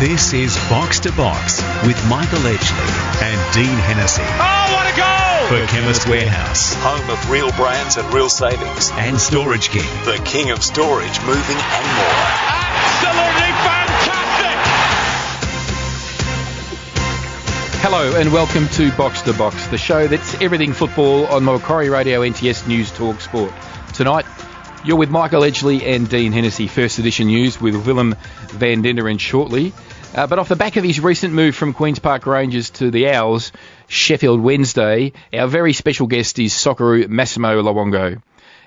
This is Box to Box with Michael Edgley and Dean Hennessy. Oh, what a goal! For Chemist Warehouse. Home of real brands and real savings. And Storage King. The king of storage, moving and more. Absolutely fantastic! Hello and welcome to Box to Box, the show that's everything football on Macquarie Radio NTS News Talk Sport. Tonight, you're with Michael Edgley and Dean Hennessy. First edition news with Willem van Denderen shortly. Uh, but off the back of his recent move from Queen's Park Rangers to the Owls, Sheffield Wednesday, our very special guest is Socceroo Massimo Luongo.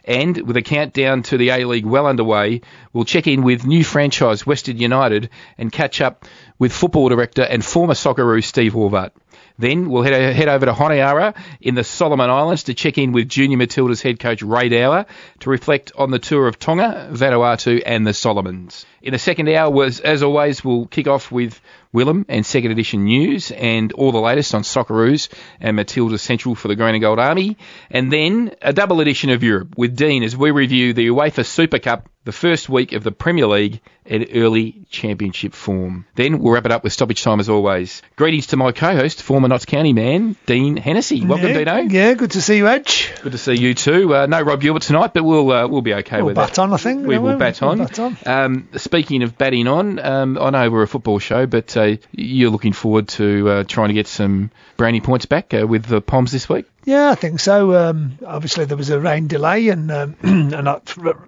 And with a countdown to the A League well underway, we'll check in with new franchise Western United and catch up with football director and former Socceroo Steve Horvath. Then we'll head, head over to Honiara in the Solomon Islands to check in with Junior Matilda's head coach Ray Dower to reflect on the tour of Tonga, Vanuatu and the Solomons. In the second hour, was, as always, we'll kick off with Willem and second edition news and all the latest on Socceroos and Matilda Central for the Green and Gold Army. And then a double edition of Europe with Dean as we review the UEFA Super Cup, the first week of the Premier League and early championship form. Then we'll wrap it up with stoppage time as always. Greetings to my co-host, former Notts County man, Dean Hennessy. Welcome, yeah, Dino. Yeah, good to see you, Edge. Good to see you too. Uh, no Rob Gilbert tonight, but we'll uh, we'll be okay we'll with bat that. on, I think. We will we'll- bat on. bat on. Um, speaking of batting on, um, I know we're a football show, but uh, you're looking forward to uh, trying to get some brownie points back uh, with the Poms this week. Yeah, I think so. Um, obviously, there was a rain delay, and um, and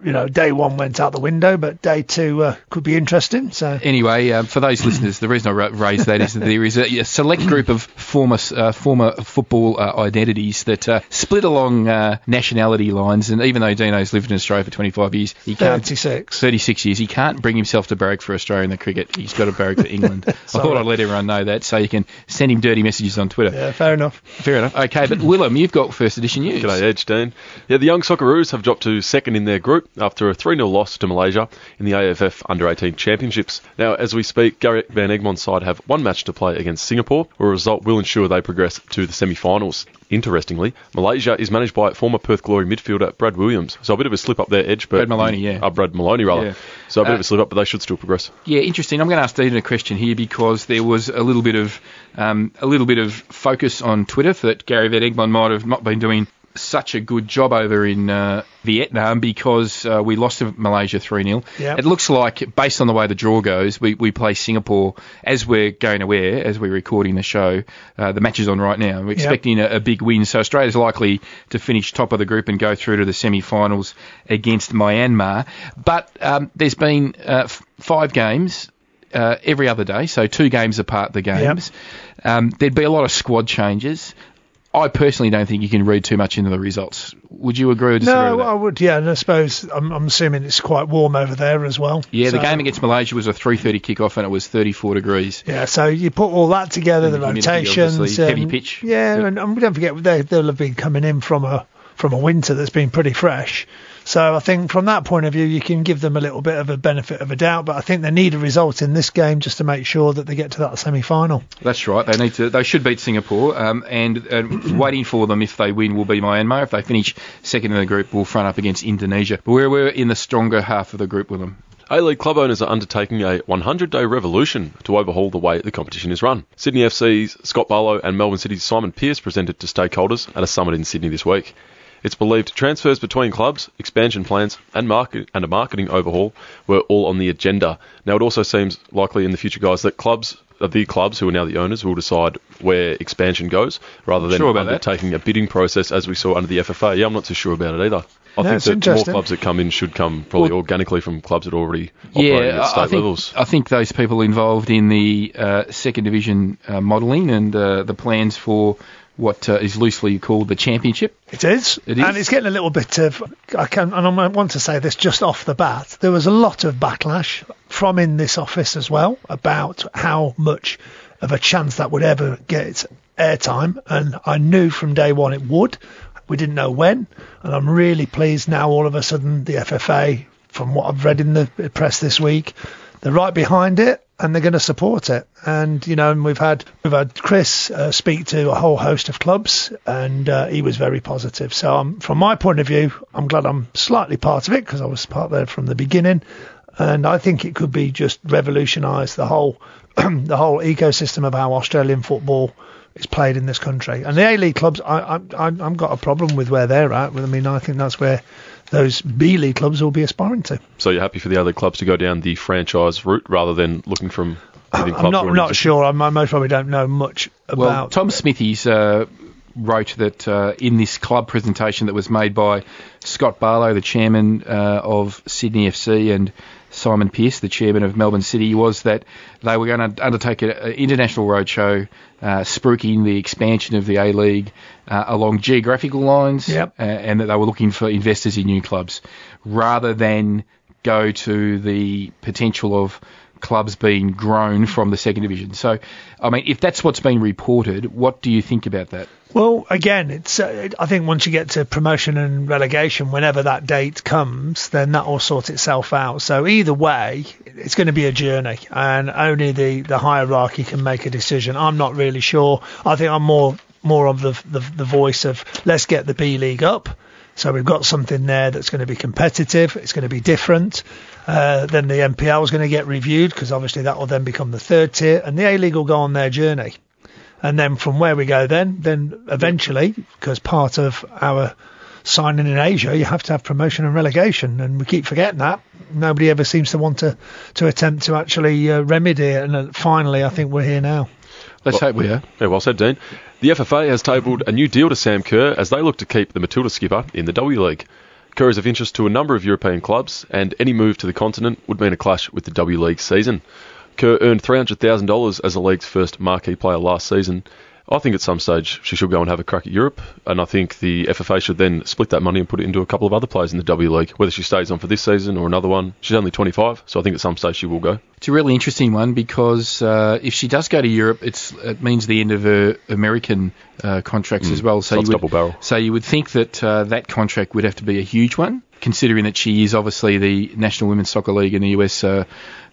you know, day one went out the window, but day two uh, could be interesting. So Anyway, um, for those listeners, the reason I ra- raised that is that there is a, a select group of former uh, former football uh, identities that uh, split along uh, nationality lines, and even though Dino's lived in Australia for 25 years, he can't 36. 36 years. He can't bring himself to barrack for Australia in the cricket. He's got to barrack for England. I thought I'd let everyone know that so you can send him dirty messages on Twitter. Yeah, fair enough. Fair enough. Okay, but Willem, you've got first edition news. G'day, Edge Dean. Yeah, the young Socceroos have dropped to second in their group after a 3 0 loss to Malaysia in the AFF Under 18 Championships. Now, as we speak, Gary Van Egmond's side have one match to play against Singapore, where a result will ensure they progress to the semi finals. Interestingly, Malaysia is managed by former Perth Glory midfielder Brad Williams. So a bit of a slip up there, Edge. But, Brad Maloney, yeah. Uh, Brad Maloney, rather. Yeah. So a bit Uh, of a slip up, but they should still progress. Yeah, interesting. I'm going to ask Dean a question here because there was a little bit of um, a little bit of focus on Twitter that Gary Van Egmond might have not been doing such a good job over in uh, Vietnam because uh, we lost to Malaysia 3 0. Yeah. It looks like, based on the way the draw goes, we, we play Singapore as we're going aware, as we're recording the show. Uh, the match is on right now. We're expecting a, a big win. So Australia's likely to finish top of the group and go through to the semi finals against Myanmar. But um, there's been uh, f- five games uh, every other day, so two games apart the games. Um, there'd be a lot of squad changes. I personally don't think you can read too much into the results. Would you agree or disagree No? I would. Yeah, and I suppose I'm, I'm assuming it's quite warm over there as well. Yeah, the game against Malaysia was a 3:30 kickoff and it was 34 degrees. Yeah, so you put all that together, the the rotations, obviously, heavy pitch. Yeah, Yep. and, and don't forget they, they'll have been coming in from a from a winter that's been pretty fresh. So I think from that point of view, you can give them a little bit of a benefit of a doubt. But I think they need a result in this game just to make sure that they get to that semi-final. That's right. They need to. They should beat Singapore. Um, and uh, waiting for them if they win will be Myanmar. If they finish second in the group, we'll front up against Indonesia. But we're, we're in the stronger half of the group with them. A-League club owners are undertaking a 100-day revolution to overhaul the way the competition is run. Sydney FC's Scott Barlow and Melbourne City's Simon Pearce presented to stakeholders at a summit in Sydney this week. It's believed transfers between clubs, expansion plans, and market and a marketing overhaul were all on the agenda. Now, it also seems likely in the future, guys, that clubs, uh, the clubs who are now the owners, will decide where expansion goes rather than Sure about that. undertaking a bidding process as we saw under the FFA. Yeah, I'm not too sure about it either. I No, think that more clubs that come in should come probably Well- organically from clubs that already operating Yeah, at I- state I think, levels. I think those people involved in the uh, second division uh, modelling and uh, the plans for what uh, is loosely called the championship. It is. It is. And it's getting a little bit of. I can, and I want to say this just off the bat. There was a lot of backlash from in this office as well about how much of a chance that would ever get airtime, and I knew from day one it would. We didn't know when, and I'm really pleased now. All of a sudden, the FFA, from what I've read in the press this week, they're right behind it and they're going to support it. And you know, and we've had we've had Chris uh, speak to a whole host of clubs, and uh, he was very positive. So um, from my point of view, I'm glad I'm slightly part of it because I was part there from the beginning. and I think it could be just revolutionise the whole the whole ecosystem of how Australian football is played in this country. And the A League clubs, I, I, I've got a problem with where they're at. I mean, I think that's where those B League clubs will be aspiring to. So you're happy for the other clubs to go down the franchise route rather than looking from I'm not not sure. I, I most probably don't know much about. Well. Tom Smithies uh, wrote that uh, in this club presentation that was made by Scott Barlow, the chairman uh, of Sydney FC, and Simon Pearce, the chairman of Melbourne City, was that they were going to undertake an international roadshow, uh, spruiking the expansion of the A League uh, along geographical lines, Yep. uh, and that they were looking for investors in new clubs rather than go to the potential of clubs being grown from the second division. So, I mean, if that's what's been reported, what do you think about that? Well, again, it's. Uh, I think once you get to promotion and relegation, whenever that date comes, then that will sort itself out. So either way, it's going to be a journey, and only the the hierarchy can make a decision. I'm not really sure. I think I'm more more of the the, the voice of let's get the B League up. So we've got something there that's going to be competitive. It's going to be different. Uh, then the NPL is going to get reviewed because obviously that will then become the third tier, and the A League will go on their journey. And then from where we go, then then eventually, because part of our signing in Asia, you have to have promotion and relegation, and we keep forgetting that. Nobody ever seems to want to to attempt to actually uh, remedy it, and uh, finally, I think we're here now. Let's hope we are. Yeah, well said, Dean. The FFA has tabled a new deal to Sam Kerr as they look to keep the Matilda skipper in the W League. Kerr is of interest to a number of European clubs, and any move to the continent would mean a clash with the W League season. Kerr earned $300,000 as the league's first marquee player last season. I think at some stage she should go and have a crack at Europe, and I think the FFA should then split that money and put it into a couple of other players in the W League, whether she stays on for this season or another one. She's only 25, so I think at some stage she will go. It's a really interesting one because uh, if she does go to Europe, it's, it means the end of her American uh, contracts as well. So you would, double barrel. So you would think that uh, that contract would have to be a huge one, considering that she is obviously the National Women's Soccer League in the US. Uh,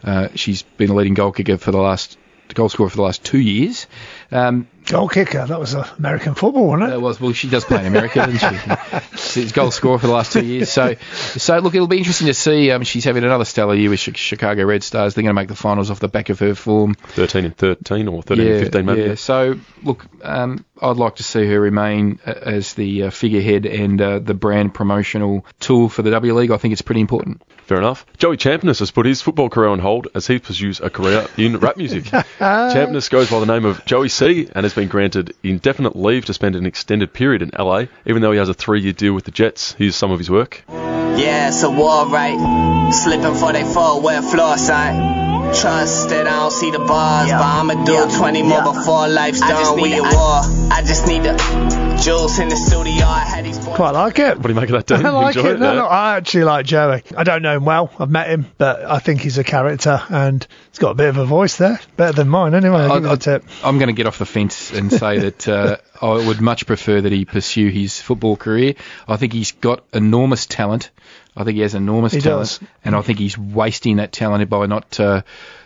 uh, she's been a leading goal kicker for the last goal scorer for the last two years. Um, Goal kicker, that was American football, wasn't it? uh, well, well, she does play in America, doesn't she? She's goal scorer for the last two years. So, so look, it'll be interesting to see. Um, she's having another stellar year with Chicago Red Stars. They're going to make the finals off the back of her form. 13 and 13 or 13 and 15 maybe. Yeah. So, look, um, I'd like to see her remain uh, as the uh, figurehead and uh, the brand promotional tool for the W League. I think it's pretty important. Fair enough. Joey Champness has put his football career on hold as he pursues a career in rap music. Champness goes by the name of Joey C and has been granted indefinite leave to spend an extended period in LA, even though he has a three year deal with the Jets. Here's some of his work. Yeah, it's a war, right? Slipping for they fall, wear floor sign. Trust that I don't see the bars, but I'ma do 20 more before life's done. We at war. I just need the jewels in the studio. I had these boys. Quite like it. What do you make of that, Dan? I like Enjoy it. No, no, I actually like Joey. I don't know him well. I've met him, but I think he's a character and he's got a bit of a voice there. Better than mine, anyway. I'll give you I, a tip. am going to get off the fence and say that uh, I would much prefer that he pursue his football career. I think he's got enormous talent. I think he has enormous He talent, does. and I think he's wasting that talent by not uh,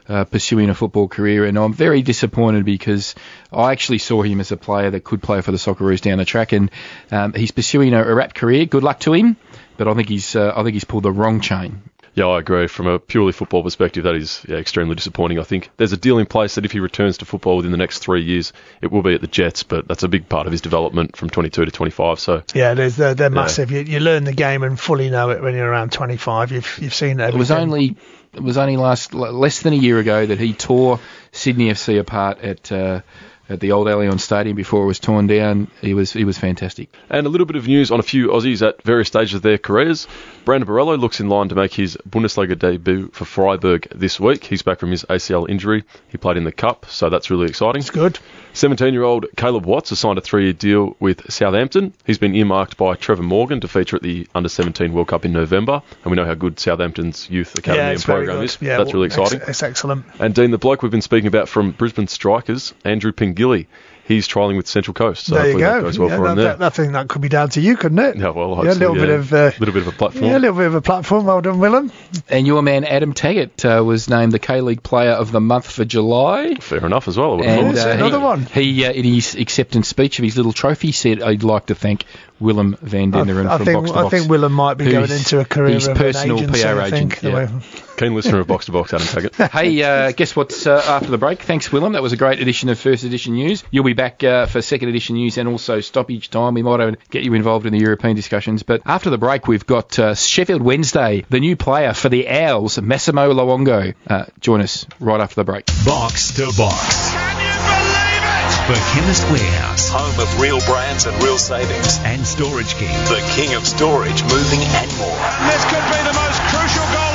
uh, pursuing a football career. And I'm very disappointed because I actually saw him as a player that could play for the Socceroos down the track, and um, he's pursuing a, a rap career. Good luck to him, but I think he's uh, I think he's pulled the wrong chain. Yeah, I agree. From a purely football perspective, that is yeah, extremely disappointing. I think there's a deal in place that if he returns to football within the next three years, it will be at the Jets, but that's a big part of his development from 22 to 25. So Yeah, they're, they're, they're massive. You, you learn the game and fully know it when you're around 25. You've you've seen everything. It was only it was only last less than a year ago that he tore Sydney FC apart at uh, at the old Allianz Stadium before it was torn down. He was he was fantastic. And a little bit of news on a few Aussies at various stages of their careers. Brandon Borrello looks in line to make his Bundesliga debut for Freiburg this week. He's back from his ACL injury. He played in the Cup, so that's really exciting. It's good. 17 year old Caleb Watts has signed a three year deal with Southampton. He's been earmarked by Trevor Morgan to feature at the Under 17 World Cup in November. And we know how good Southampton's youth academy yeah, and it's program is. Yeah, that's really well, exciting. It's excellent. And Dean, the bloke we've been speaking about from Brisbane Strikers, Andrew Pingilly, he's trialling with Central Coast. So there you go. that goes well yeah, for him that, there. that, I think that could be down to you, couldn't it? Yeah, well, yeah, a little hopefully, bit yeah. of uh, little bit of a platform. yeah, a little bit of a platform. Well done, Willem. And your man Adam Taggart uh, was named the K League Player of the Month for July. Fair enough as well. I And thought. uh, he, another one. He, uh, in his acceptance speech of his little trophy, said "I'd like to thank Willem van I, Denderen I from think Box to I Box. think Willem might be going into a career his of personal an agency. PR I think. agent, the yeah. Way- Keen listener of Box to Box, Adam Taggart. Hey, uh, guess what's uh, after the break? Thanks, Willem. That was a great edition of First Edition News. You'll be back uh, for Second Edition News and also stoppage time. We might even get you involved in the European discussions. But after the break, we've got uh, Sheffield Wednesday, the new player for the Owls, Massimo Luongo. Uh, join us right after the break. Box to Box. Can you believe it? For Chemist Warehouse Home of real brands and real savings. and Storage King. The king of storage, moving and more. This could be the most crucial goal of all.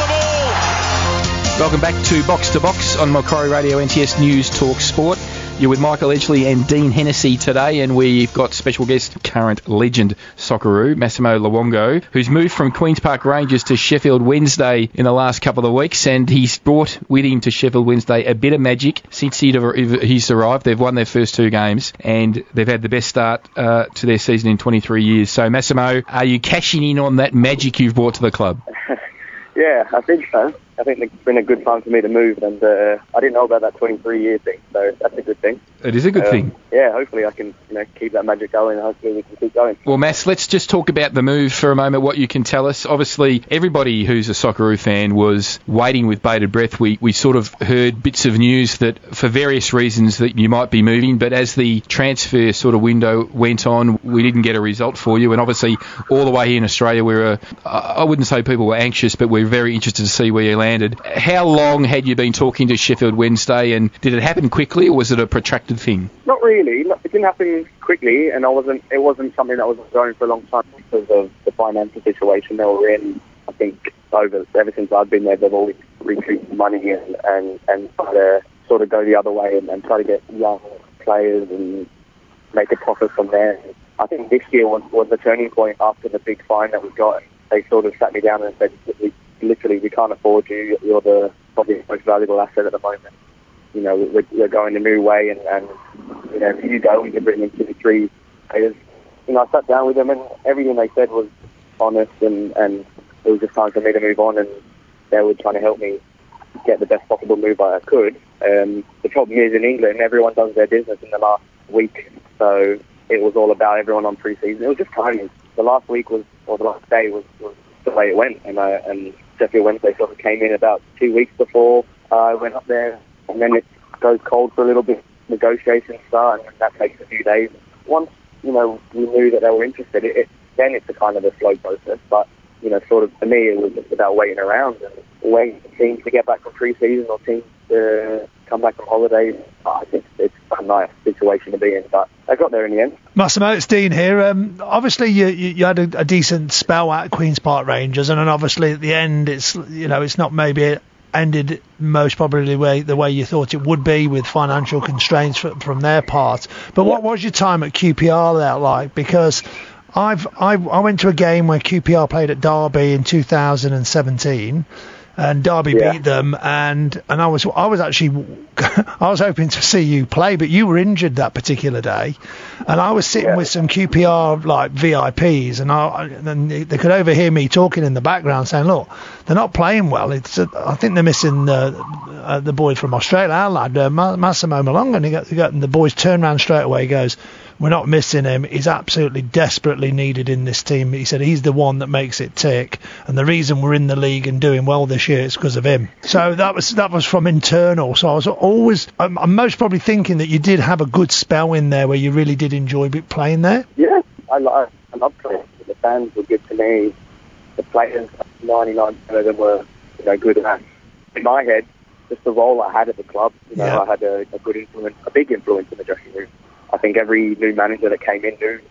Welcome back to Box to Box on Macquarie Radio NTS News Talk Sport. You're with Michael Edgley and Dean Hennessy today, and we've got special guest, current legend Socceroo, Massimo Luongo, who's moved from Queen's Park Rangers to Sheffield Wednesday in the last couple of weeks, and he's brought with him to Sheffield Wednesday a bit of magic since he's arrived. They've won their first two games, and they've had the best start uh, to their season in 23 years. So, Massimo, are you cashing in on that magic you've brought to the club? Yeah, I think so. I think it's been a good time for me to move, and uh, I didn't know about that 23 year thing, so that's a good thing. It is a good Um, thing. Yeah, hopefully I can you know keep that magic going, and hopefully we can keep going. Well, Mass, let's just talk about the move for a moment, what you can tell us. Obviously, everybody who's a Socceroo fan was waiting with bated breath. We, we sort of heard bits of news that for various reasons that you might be moving, but as the transfer sort of window went on, we didn't get a result for you. And obviously, all the way here in Australia, we were, I wouldn't say people were anxious, but we are very interested to see where you landed. How long had you been talking to Sheffield Wednesday, and did it happen quickly, or was it a protracted thing? Not really. It didn't happen quickly, and I wasn't. It wasn't something that was going for a long time because of the financial situation they were in. I think over ever since I've been there, they've always recouped money and and and try to sort of go the other way and, and try to get young players and make a profit from there. I think this year was was the turning point after the big fine that we got. They sort of sat me down and said, literally, we can't afford you. You're the probably most valuable asset at the moment you know, we're, we're going a new way, and, and you know, if you go, we can bring in two, three players. You know, I sat down with them, and everything they said was honest, and, and it was just time for me to move on, and they were trying to help me get the best possible move I could. Um, the problem is in England, everyone does their business in the last week, so it was all about everyone on pre-season. It was just timing. The last week was, or the last day was, was the way it went, and I, and Sheffield Wednesday sort of came in about two weeks before uh, I went up there, and then it goes cold for a little bit. Negotiations start, and that takes a few days. Once you know we knew that they were interested, it, it then it's a kind of a slow process. But you know, sort of for me, it was just about waiting around and waiting for teams to get back from pre-season or teams to come back from holidays. I think it's a nice situation to be in, but I got there in the end. Massimo, it's Dean here. Um, obviously, you, you, you had a, a decent spell at Queens Park Rangers, and then obviously at the end, it's you know it's not maybe ended most probably the way the way you thought it would be with financial constraints from, from their part. But what was your time at QPR there like? Because I've I, I went to a game where QPR played at Derby in 2017 and Derby Yeah. beat them, and and I was I was actually I was hoping to see you play, but you were injured that particular day, and I was sitting Yeah. with some QPR like VIPs, and I and they could overhear me talking in the background saying, look, they're not playing well. It's uh, I think they're missing uh, uh, the boy from Australia, our lad uh, Massimo Luongo, and, he got, he got, and the boys turned around straight away. He goes. We're not missing him. He's absolutely desperately needed in this team. He said he's the one that makes it tick, and the reason we're in the league and doing well this year is because of him. So that was that was from internal. So I was always, I'm, I'm most probably thinking that you did have a good spell in there where you really did enjoy playing there. Yeah, I love I love playing. The fans were good to me. The players, 99% of them were you know good at. In my head, just the role I had at the club, you know, Yeah. I had a, a good influence, a big influence in the dressing room. I think every new manager that came in knew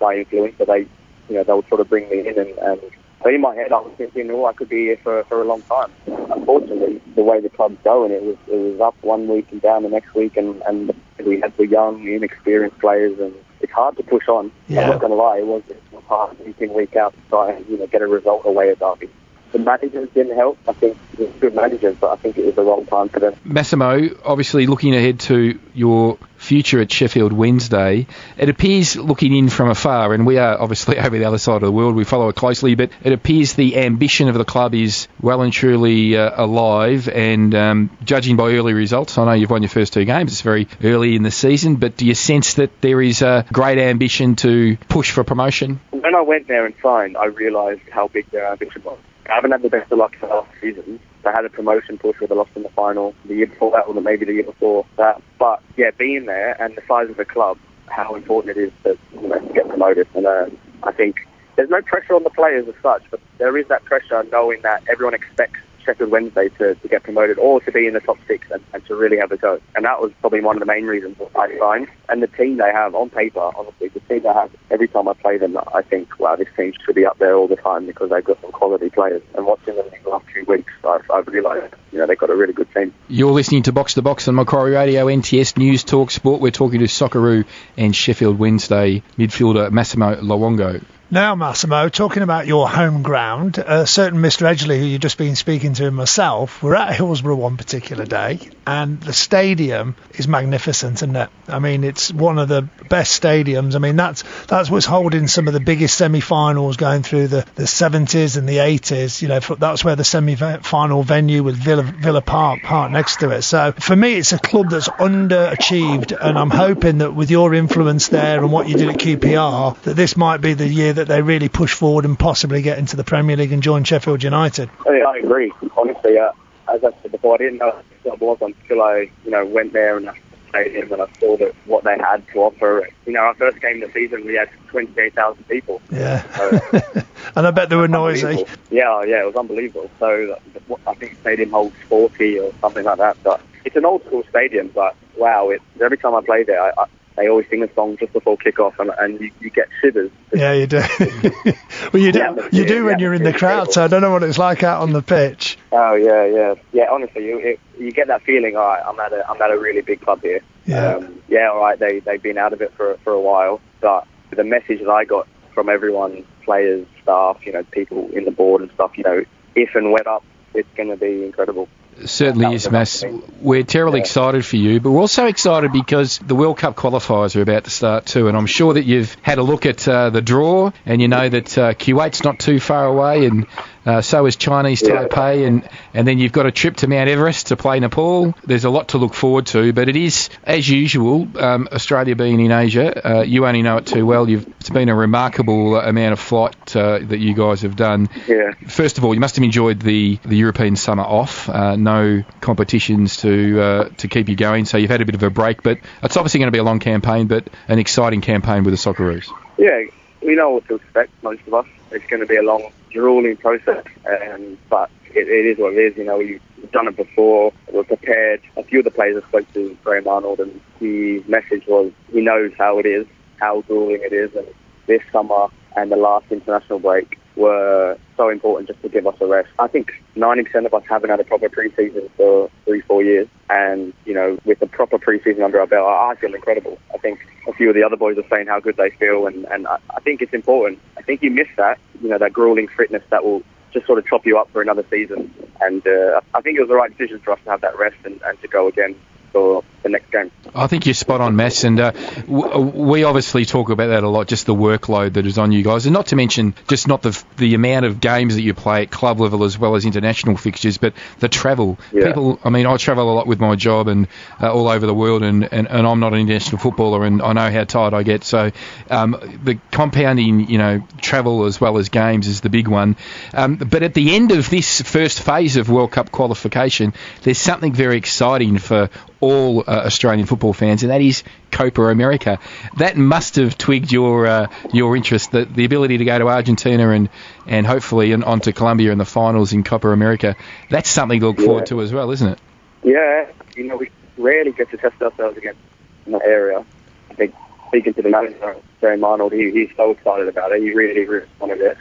my influence, so they, you know, they would sort of bring me in and. and so in my head, I was thinking, oh, I could be here for, for a long time. Unfortunately, the way the club's going, it was it was up one week and down the next week, and, and we had the young, inexperienced players, and it's hard to push on. Yeah. I'm not going to lie, it was, it was hard week in, week out to try and you know get a result away at Derby. The managers didn't help. I think good managers, but I think it was the wrong time for them. Massimo, obviously looking ahead to your future at Sheffield Wednesday, it appears looking in from afar, and we are obviously over the other side of the world, we follow it closely, but it appears the ambition of the club is well and truly uh, alive, and um, judging by early results, I know you've won your first two games, it's very early in the season, but do you sense that there is a great ambition to push for promotion? When I went there and signed, I realised how big their ambition was. I haven't had the best of luck in the last season, they had a promotion push where they lost in the final the year before that, or maybe the year before that. But yeah, being there and the size of the club, how important it is to, you know, to get promoted. And uh, I think there's no pressure on the players as such, but there is that pressure knowing that everyone expects Sheffield Wednesday to, to get promoted or to be in the top six and, and to really have a go. And that was probably one of the main reasons I signed. And the team they have on paper, honestly, the team they have, every time I play them, I think, wow, this team should be up there all the time because they've got some quality players. And watching them in the last few weeks, I've, I've realised, you know, they've got a really good team. You're listening to Box to Box on Macquarie Radio, NTS News Talk Sport. We're talking to Socceroo and Sheffield Wednesday midfielder Massimo Luongo. Now, Massimo, talking about your home ground, uh, a certain Mr. Edgley, who you've just been speaking to myself, we're at Hillsborough one particular day, and the stadium is magnificent, isn't it? I mean, it's one of the best stadiums. I mean, that's that's what's holding some of the biggest semi-finals going through the, the 70s and the 80s. You know, that's where the semi-final venue with Villa, Villa Park Park next to it. So for me, it's a club that's underachieved, and I'm hoping that with your influence there and what you did at QPR, that this might be the year that they really push forward and possibly get into the Premier League and join Sheffield United. Yeah, I agree. Honestly, uh, as I said before, I didn't know what it was until I, you know, went there and I stadium and I saw that what they had to offer. You know, our first game of the season, we had 28,000 people. Yeah. So, and I bet they were noisy. Yeah, yeah, it was unbelievable. So I think stadium holds 40 or something like that. But it's an old school stadium, but wow, it, every time I play there, I, I they always sing a song just before kickoff, and, and you, you get shivers. Yeah, you do. well, you do. You do when you're in the crowd. So I don't know what it's like out on the pitch. Oh yeah, yeah, yeah. Honestly, you it, you get that feeling. All right, I'm at a I'm at a really big club here. Yeah. Um, yeah. All right. They they've been out of it for for a while, but the message that I got from everyone, players, staff, you know, people in the board and stuff, you know, if and when up, it's going to be incredible certainly is, Mass. We're terribly yeah. excited for you, but we're also excited because the World Cup qualifiers are about to start too, and I'm sure that you've had a look at uh, the draw, and you know that uh, Kuwait's not too far away, and uh, so is Chinese yeah. Taipei, and, and then you've got a trip to Mount Everest to play Nepal. There's a lot to look forward to, but it is, as usual, um, Australia being in Asia, uh, you only know it too well. You've, it's been a remarkable amount of flight uh, that you guys have done. Yeah. First of all, you must have enjoyed the, the European summer off. Uh, no competitions to uh, to keep you going, so you've had a bit of a break, but it's obviously going to be a long campaign, but an exciting campaign with the Socceroos. Yeah, we know what to expect, most of us. It's going to be a long grueling process, um, but it, it is what it is. You know, we've done it before. We're prepared. A few of the players I spoke to Graham Arnold, and the message was he knows how it is, how grueling it is, and this summer and the last international break were so important just to give us a rest. I think 90% of us haven't had a proper preseason for three, four years. And, you know, with a proper preseason under our belt, I feel incredible. I think a few of the other boys are saying how good they feel. And, and I, I think it's important. I think you miss that, you know, that grueling fitness that will just sort of chop you up for another season. And uh, I think it was the right decision for us to have that rest and, and to go again for the next game. I think you're spot on, Mass, and uh, we obviously talk about that a lot, just the workload that is on you guys, and not to mention just not the the amount of games that you play at club level as well as international fixtures, but the travel. Yeah. People, I mean, I travel a lot with my job and uh, all over the world, and, and, and I'm not an international footballer, and I know how tired I get. So um, the compounding, you know, travel as well as games is the big one. Um, but at the end of this first phase of World Cup qualification, there's something very exciting for all uh, Australian football fans, and that is Copa America. That must have twigged your uh, your interest, the, the ability to go to Argentina and, and hopefully and on to Colombia in the finals in Copa America. That's something to look yeah. forward to as well, isn't it? Yeah, you know, we rarely get to test ourselves against in that area. I think speaking to the manager, Graham Arnold, he, he's so excited about it. He really, really wanted it.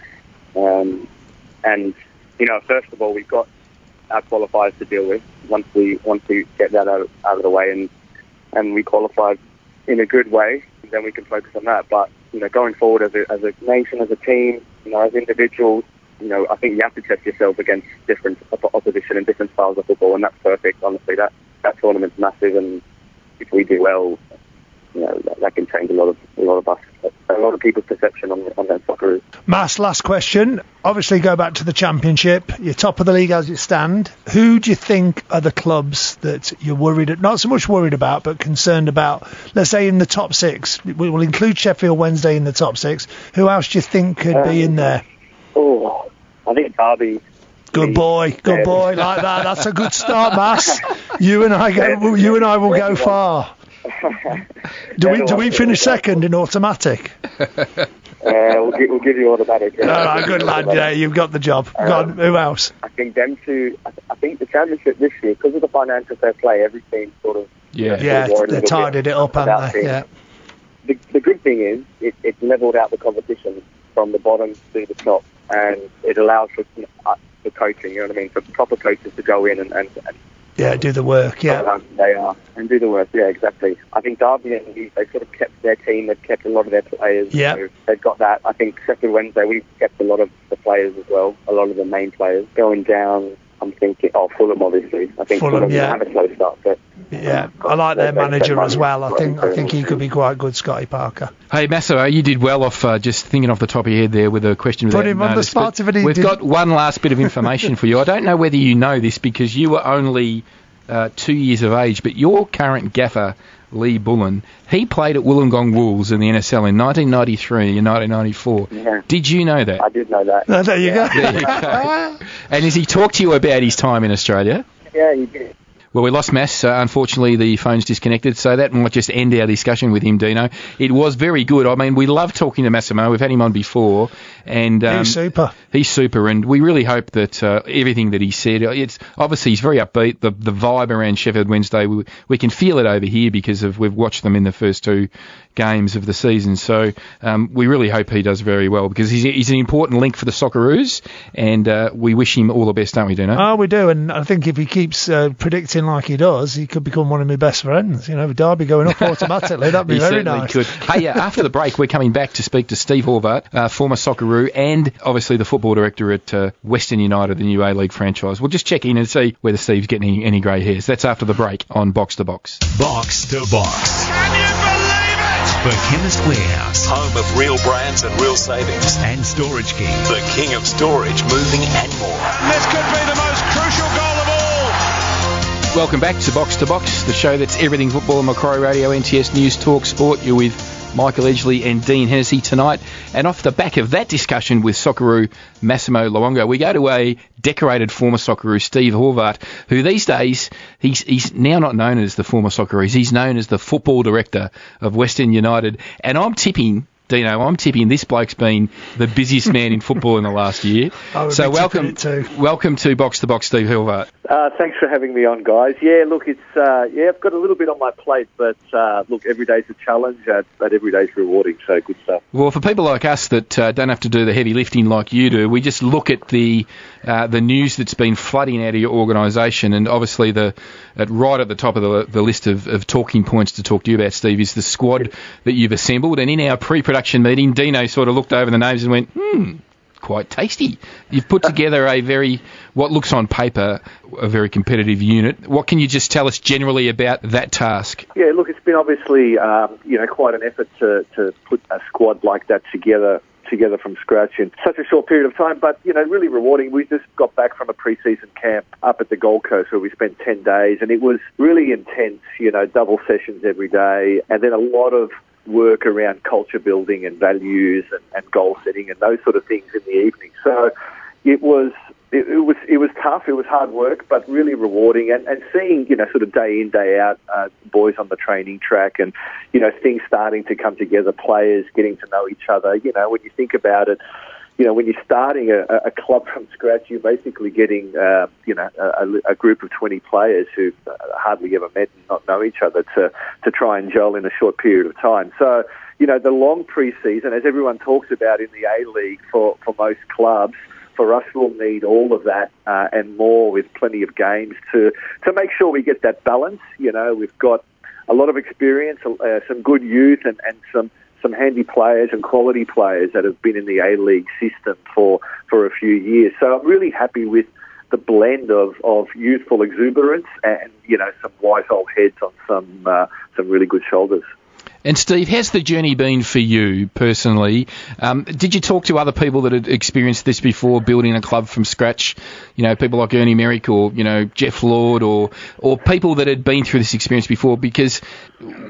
Um, and, you know, first of all, we've got our qualifiers to deal with once we once we get that out, out of the way and and we qualify in a good way, then we can focus on that. But you know, going forward as a as a nation, as a team, you know, as individuals, you know, I think you have to test yourself against different opposition and different styles of football, and that's perfect. Honestly, that that tournament's massive, and if we do well, you know, that, that can change a lot of a lot of us, a lot of people's perception on on that soccer. Mass, last question. Obviously, go back to the championship. You're top of the league as you stand. Who do you think are the clubs that you're worried, at, not so much worried about, but concerned about? Let's say in the top six. We will include Sheffield Wednesday in the top six. Who else do you think could um, be in there? Oh, I think Derby Good boy, good boy, like that. That's a good start, Mass. You and I go. You and I will go far. Do we? Do we finish second in automatic? Uh, we'll, give, we'll give you automatic. All right, good lad. Yeah, you've got the job. Go on, who else? I think them two. I, I think the championship this year, because of the financial fair play, every team sort of Yeah. Yeah, they will get tidied it up, without haven't they? Yeah. the, the good thing is it, it leveled out the competition from the bottom to the top, and it allows for uh, for coaching. You know what I mean? For proper coaches to go in and and, and Yeah, do the work. Yeah. they are and do the work. Yeah, exactly. I think Derby and Leeds, they sort of kept their team. They've kept a lot of their players. Yeah. So they've got that. I think Sheffield Wednesday, we kept a lot of the players as well. A lot of the main players going down. I'm thinking, oh, Fulham obviously. I think Fulham, Fulham, yeah. have a slow start, but Yeah, I like their manager as well. I think I think he could be quite good, Scotty Parker. Hey, Masso, you did well off uh, just thinking off the top of your head there with a question. Put him on the spot but if he We've did- got one last bit of information for you. I don't know whether you know this because you were only uh, two years of age, but your current gaffer, Lee Bullen, he played at Wollongong Wolves in the NSL in 1993 and 1994. Yeah. Did you know that? I did know that. Uh, there you go. There you go. and has he talked to you about his time in Australia? Yeah, you did. Well, we lost Mass. Uh, unfortunately, the phone's disconnected, so that might just end our discussion with him, Dino. It was very good. I mean, we love talking to Massimo. We've had him on before, and um, He's super. He's super, and we really hope that uh, everything that he said. It's obviously he's very upbeat. The the vibe around Sheffield Wednesday, we, we can feel it over here because of we've watched them in the first two games of the season. So um, we really hope he does very well because he's, he's an important link for the Socceroos, and uh, we wish him all the best, don't we, Dino? Oh, we do, and I think if he keeps uh, predicting like he does, he could become one of my best friends. You know, Derby going up automatically, that'd be very nice. could. Hey, uh, after the break, we're coming back to speak to Steve Horvath, uh, former Socceroo, and obviously the football director at uh, Western United, the new A-League franchise. We'll just check in and see whether Steve's getting any, any grey hairs. That's after the break on Box to Box. Box to Box. Can you believe it? For Chemist Warehouse Home of real brands and real savings. and Storage King. The king of storage, moving and more. This could be the most crucial goal of all. Welcome back to Box to Box, the show that's everything football on Macquarie Radio, NTS News, Talk Sport. You're with Michael Edgley and Dean Hennessy tonight. And off the back of that discussion with Socceroo Massimo Luongo, we go to a decorated former Socceroo, Steve Horvath, who these days, he's, he's now not known as the former Socceroos, he's known as the football director of Western United. And I'm tipping, Dino, I'm tipping this bloke's been the busiest man in football in the last year. I would So be welcome, it too. welcome to Box to Box, Steve Horvath. Uh, thanks for having me on, guys. Yeah, look, it's uh, yeah, I've got a little bit on my plate, but uh, look, every day's a challenge, uh, but every day's rewarding. So good stuff. Well, for people like us that uh, don't have to do the heavy lifting like you do, we just look at the uh, the news that's been flooding out of your organisation, and obviously the at right at the top of the, the list of, of talking points to talk to you about, Steve, is the squad that you've assembled. And in our pre-production meeting, Dino sort of looked over the names and went, "Hmm, quite tasty." You've put together a very what looks on paper a very competitive unit. What can you just tell us generally about that task? Yeah, look, it's been obviously um, you know quite an effort to, to put a squad like that together together from scratch in such a short period of time, but you know really rewarding. We just got back from a pre-season camp up at the Gold Coast where we spent ten days, and it was really intense. You know, double sessions every day, and then a lot of work around culture building and values and, and goal setting and those sort of things in the evening. So it was it, it was it was tough. It was hard work, but really rewarding. And, and seeing you know sort of day in day out uh, boys on the training track, and you know things starting to come together, players getting to know each other. You know when you think about it. You know, when you're starting a, a club from scratch, you're basically getting, uh, you know, a, a group of 20 players who hardly ever met and not know each other to, to try and gel in a short period of time. So, you know, the long pre-season, as everyone talks about in the A-League for, for most clubs, for us, we'll need all of that uh, and more with plenty of games to, to make sure we get that balance. You know, we've got a lot of experience, uh, some good youth and, and some some handy players and quality players that have been in the A-League system for, for a few years. So I'm really happy with the blend of, of youthful exuberance and, you know, some wise old heads on some, uh, some really good shoulders. And Steve, how's the journey been for you personally? Um, did you talk to other people that had experienced this before, building a club from scratch? You know, people like Ernie Merrick or you know Geoff Lord, or or people that had been through this experience before. Because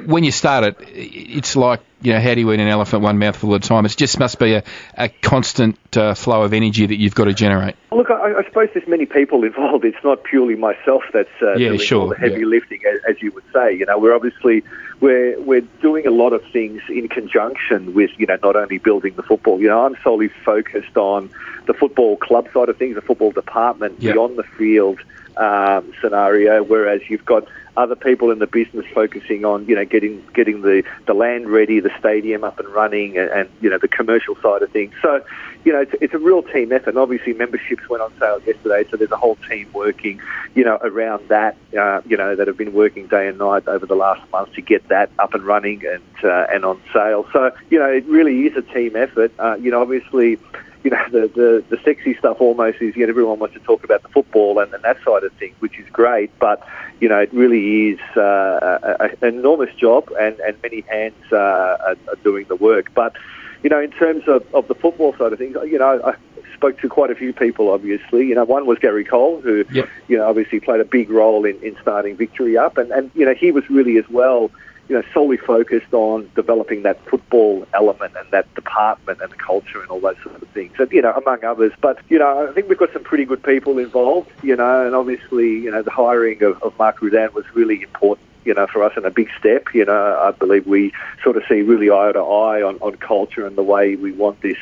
when you start it, it's like you know, how do you eat an elephant one mouthful at a time? It just must be a, a constant uh, flow of energy that you've got to generate. Look, I, I suppose there's many people involved. It's not purely myself that's uh, Yeah, doing sure, all the heavy yeah. lifting, as, as you would say. You know, we're obviously we're we're doing a lot of things in conjunction with you know not only building the football. You know, I'm solely focused on the football club side of things, the football department Yeah. beyond the field um, scenario. Whereas you've got other people in the business focusing on you know getting getting the, the land ready, the stadium up and running, and, and you know the commercial side of things. So you know it's, it's a real team effort. And obviously memberships went on sale yesterday, so there's a whole team working you know around that. Uh, you know that have been working day and night over the last month to get that up and running and uh, and on sale. So you know it really is a team effort. Uh, you know obviously you know, the, the, the sexy stuff almost is, you know, everyone wants to talk about the football and, and that side of things, which is great. But, you know, it really is uh, a, a, an enormous job and, and many hands uh, are, are doing the work. But, you know, in terms of, of the football side of things, you know, I spoke to quite a few people, obviously. You know, one was Gary Cole, who, Yep. you know, obviously played a big role in, in starting Victory up. And, and, you know, he was really as well, you know, solely focused on developing that football element and that department and the culture and all those sort of things. And, you know, among others. But, you know, I think we've got some pretty good people involved, you know, and obviously, you know, the hiring of, of Mark Rudan was really important. You know, for us, and a big step. You know, I believe we sort of see really eye to eye on, on culture and the way we want this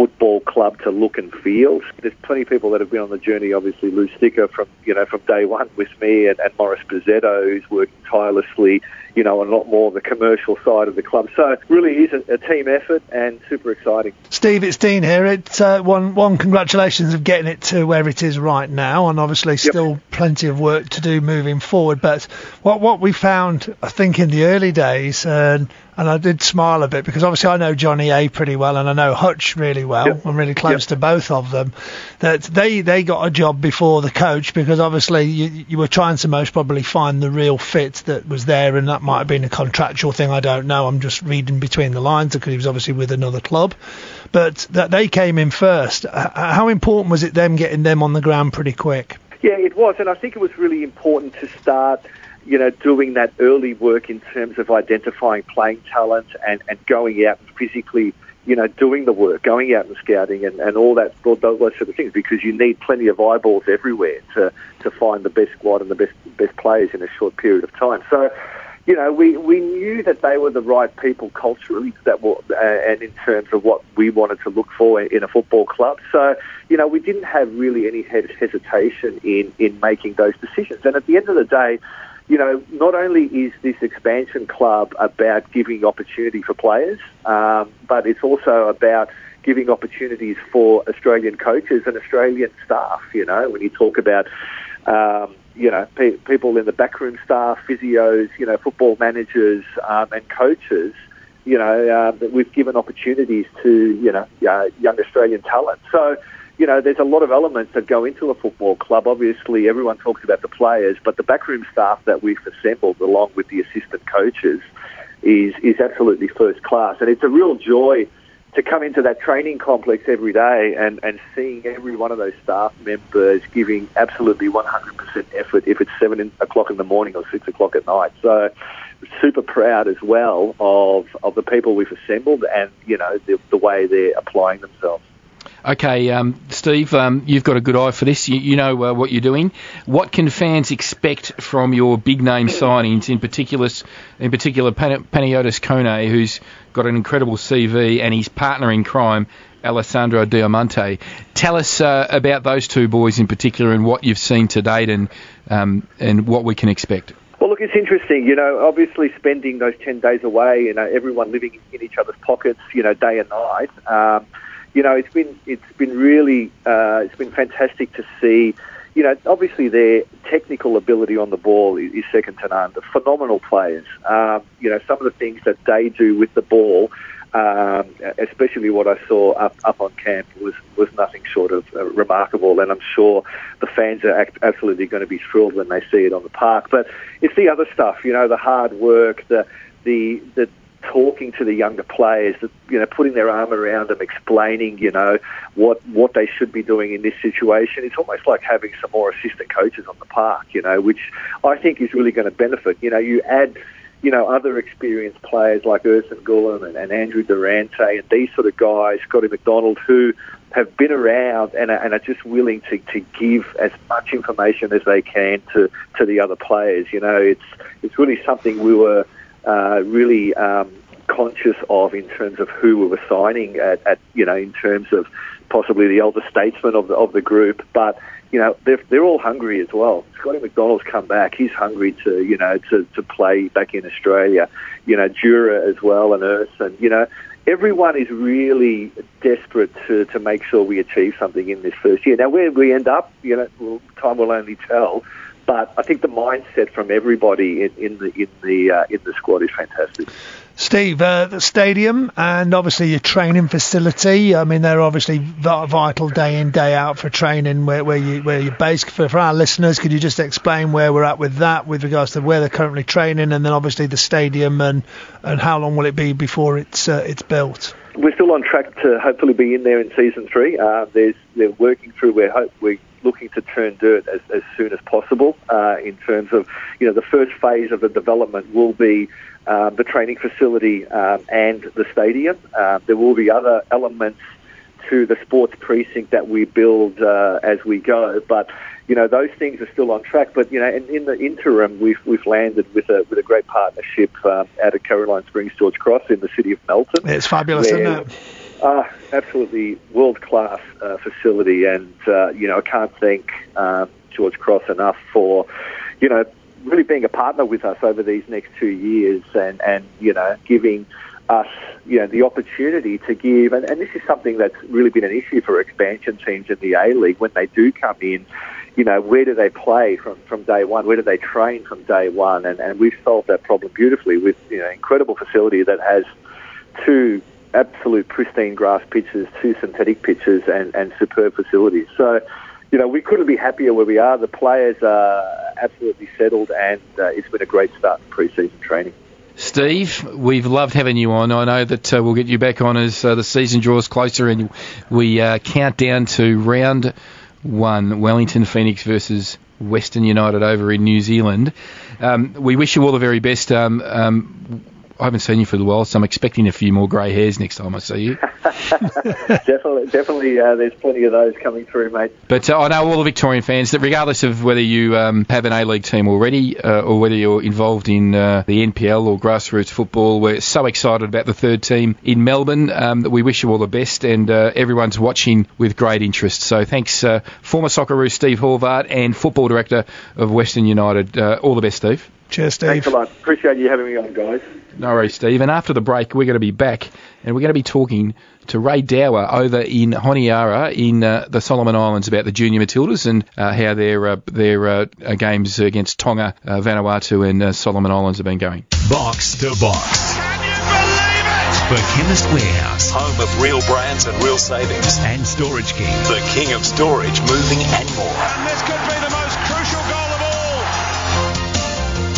football club to look and feel. There's plenty of people that have been on the journey. Obviously, Lou Sticker from you know from day one with me, and, and Morris Bizzetto, who's worked tirelessly, you know, a lot more of the commercial side of the club. So it really is a, a team effort and super exciting. Steve, it's Dean here. It's uh, one one congratulations of getting it to where it is right now, and obviously still plenty of work to do moving forward. But what what we found, I think, in the early days, and and I did smile a bit because obviously I know Johnny A pretty well, and I know Hutch really well. Yep. I'm really close to both of them. That they they got a job before the coach because obviously you you were trying to most probably find the real fit that was there, and that might have been a contractual thing. I don't know. I'm just reading between the lines because he was obviously with another club but that they came in first. How important was it them getting them on the ground pretty quick? Yeah, it was, and I think it was really important to start, you know, doing that early work in terms of identifying playing talent and, and going out and physically, you know, doing the work, going out and scouting and, and all that, all those sort of things, because you need plenty of eyeballs everywhere to, to find the best squad and the best best players in a short period of time. So, you know, we, we knew that they were the right people culturally, that were, uh, and in terms of what we wanted to look for in a football club. So, you know, we didn't have really any hesitation in, in making those decisions. And at the end of the day, you know, not only is this expansion club about giving opportunity for players, um, but it's also about giving opportunities for Australian coaches and Australian staff. You know, when you talk about um, you know, pe- people in the backroom staff, physios, you know, football managers um, and coaches, you know, uh, that we've given opportunities to, you know, uh, young Australian talent. So, you know, there's a lot of elements that go into a football club. Obviously, everyone talks about the players, but the backroom staff that we've assembled along with the assistant coaches is, is absolutely first class. And it's a real joy to come into that training complex every day and, and seeing every one of those staff members giving absolutely 100% effort if it's 7 o'clock in the morning or 6 o'clock at night. So super proud as well of, of the people we've assembled and, you know, the, the way they're applying themselves. Okay, um, Steve, um, you've got a good eye for this. You, you know uh, what you're doing. What can fans expect from your big name signings, in particular, in particular Pan- Panagiotis Kone, who's got an incredible CV, and his partner in crime, Alessandro Diamante. Tell us uh, about those two boys in particular and what you've seen to date, and um, and what we can expect. Well, look, it's interesting. You know, obviously spending those 10 days away, you know, everyone living in each other's pockets, you know, day and night. Um, you know, it's been it's been really uh, it's been fantastic to see. You know, obviously their technical ability on the ball is, is second to none. They're phenomenal players. Um, you know, some of the things that they do with the ball, um, especially what I saw up up on camp, was was nothing short of uh, remarkable. And I'm sure the fans are act- absolutely going to be thrilled when they see it on the park. But it's the other stuff. You know, the hard work, the the the talking to the younger players, you know, putting their arm around them, explaining, you know, what what they should be doing in this situation. It's almost like having some more assistant coaches on the park, you know, which I think is really going to benefit. You know, you add you know, other experienced players like Ersan Gulam and, and Andrew Durante and these sort of guys, Scotty McDonald, who have been around and are, and are just willing to, to give as much information as they can to, to the other players. You know, it's it's really something we were uh, really um, conscious of in terms of who we were signing at, at you know in terms of possibly the elder statesman of the of the group, but you know they're they're all hungry as well. Scotty McDonald's come back; he's hungry to you know to, to play back in Australia. You know Dura as well and Earth and you know everyone is really desperate to, to make sure we achieve something in this first year. Now, where we end up, you know, time will only tell. But I think the mindset from everybody in, in the in the uh, in the squad is fantastic. Steve, uh, the stadium and obviously your training facility. I mean, they're obviously vital day in day out for training where, where you where you're based. For, for our listeners, could you just explain where we're at with that, with regards to where they're currently training, and then obviously the stadium and and how long will it be before it's uh, it's built? We're still on track to hopefully be in there in season three. Uh, there's they're working through. We're hope we looking to turn dirt as, as soon as possible uh, in terms of, you know, the first phase of the development will be um, the training facility um, and the stadium. Uh, there will be other elements to the sports precinct that we build uh, as we go, but you know those things are still on track. But you know, in, in the interim, we've we've landed with a with a great partnership um, out of Caroline Springs George Cross in the city of Melton. It's fabulous, where, isn't it? Uh, absolutely world class uh, facility, and uh, you know I can't thank uh, George Cross enough for you know really being a partner with us over these next two years, and and you know giving us you know the opportunity to give, and, and this is something that's really been an issue for expansion teams in the A League when they do come in. You know, where do they play from, from day one? Where do they train from day one? And, and we've solved that problem beautifully with you know incredible facility that has two absolute pristine grass pitches, two synthetic pitches, and, and superb facilities. So, you know, we couldn't be happier where we are. The players are absolutely settled, and uh, it's been a great start in pre-season training. Steve, we've loved having you on. I know that uh, we'll get you back on as uh, the season draws closer and we uh, count down to round one Wellington Phoenix versus Western United over in New Zealand. Um, we wish you all the very best. Um, um, I haven't seen you for a while, so I'm expecting a few more grey hairs next time I see you. definitely, definitely. Uh, there's plenty of those coming through, mate. But uh, I know all the Victorian fans that, regardless of whether you um, have an A-League team already uh, or whether you're involved in uh, the NPL or grassroots football, we're so excited about the third team in Melbourne um, that we wish you all the best, and uh, everyone's watching with great interest. So thanks, uh, former Socceroo Steve Horvath and football director of Western United. all the best, Steve. Cheers, Steve. Thanks a lot. Appreciate you having me on, guys. No worries, Steve. And after the break, we're going to be back and we're going to be talking to Rae Dower over in Honiara in uh, the Solomon Islands about the Junior Matildas and uh, how their uh, their uh, games against Tonga, uh, Vanuatu, and uh, Solomon Islands have been going. Box to box. For Chemist Warehouse, home of real brands and real savings, and Storage King, the king of storage, moving, and more. And this could be the most crucial goal of all.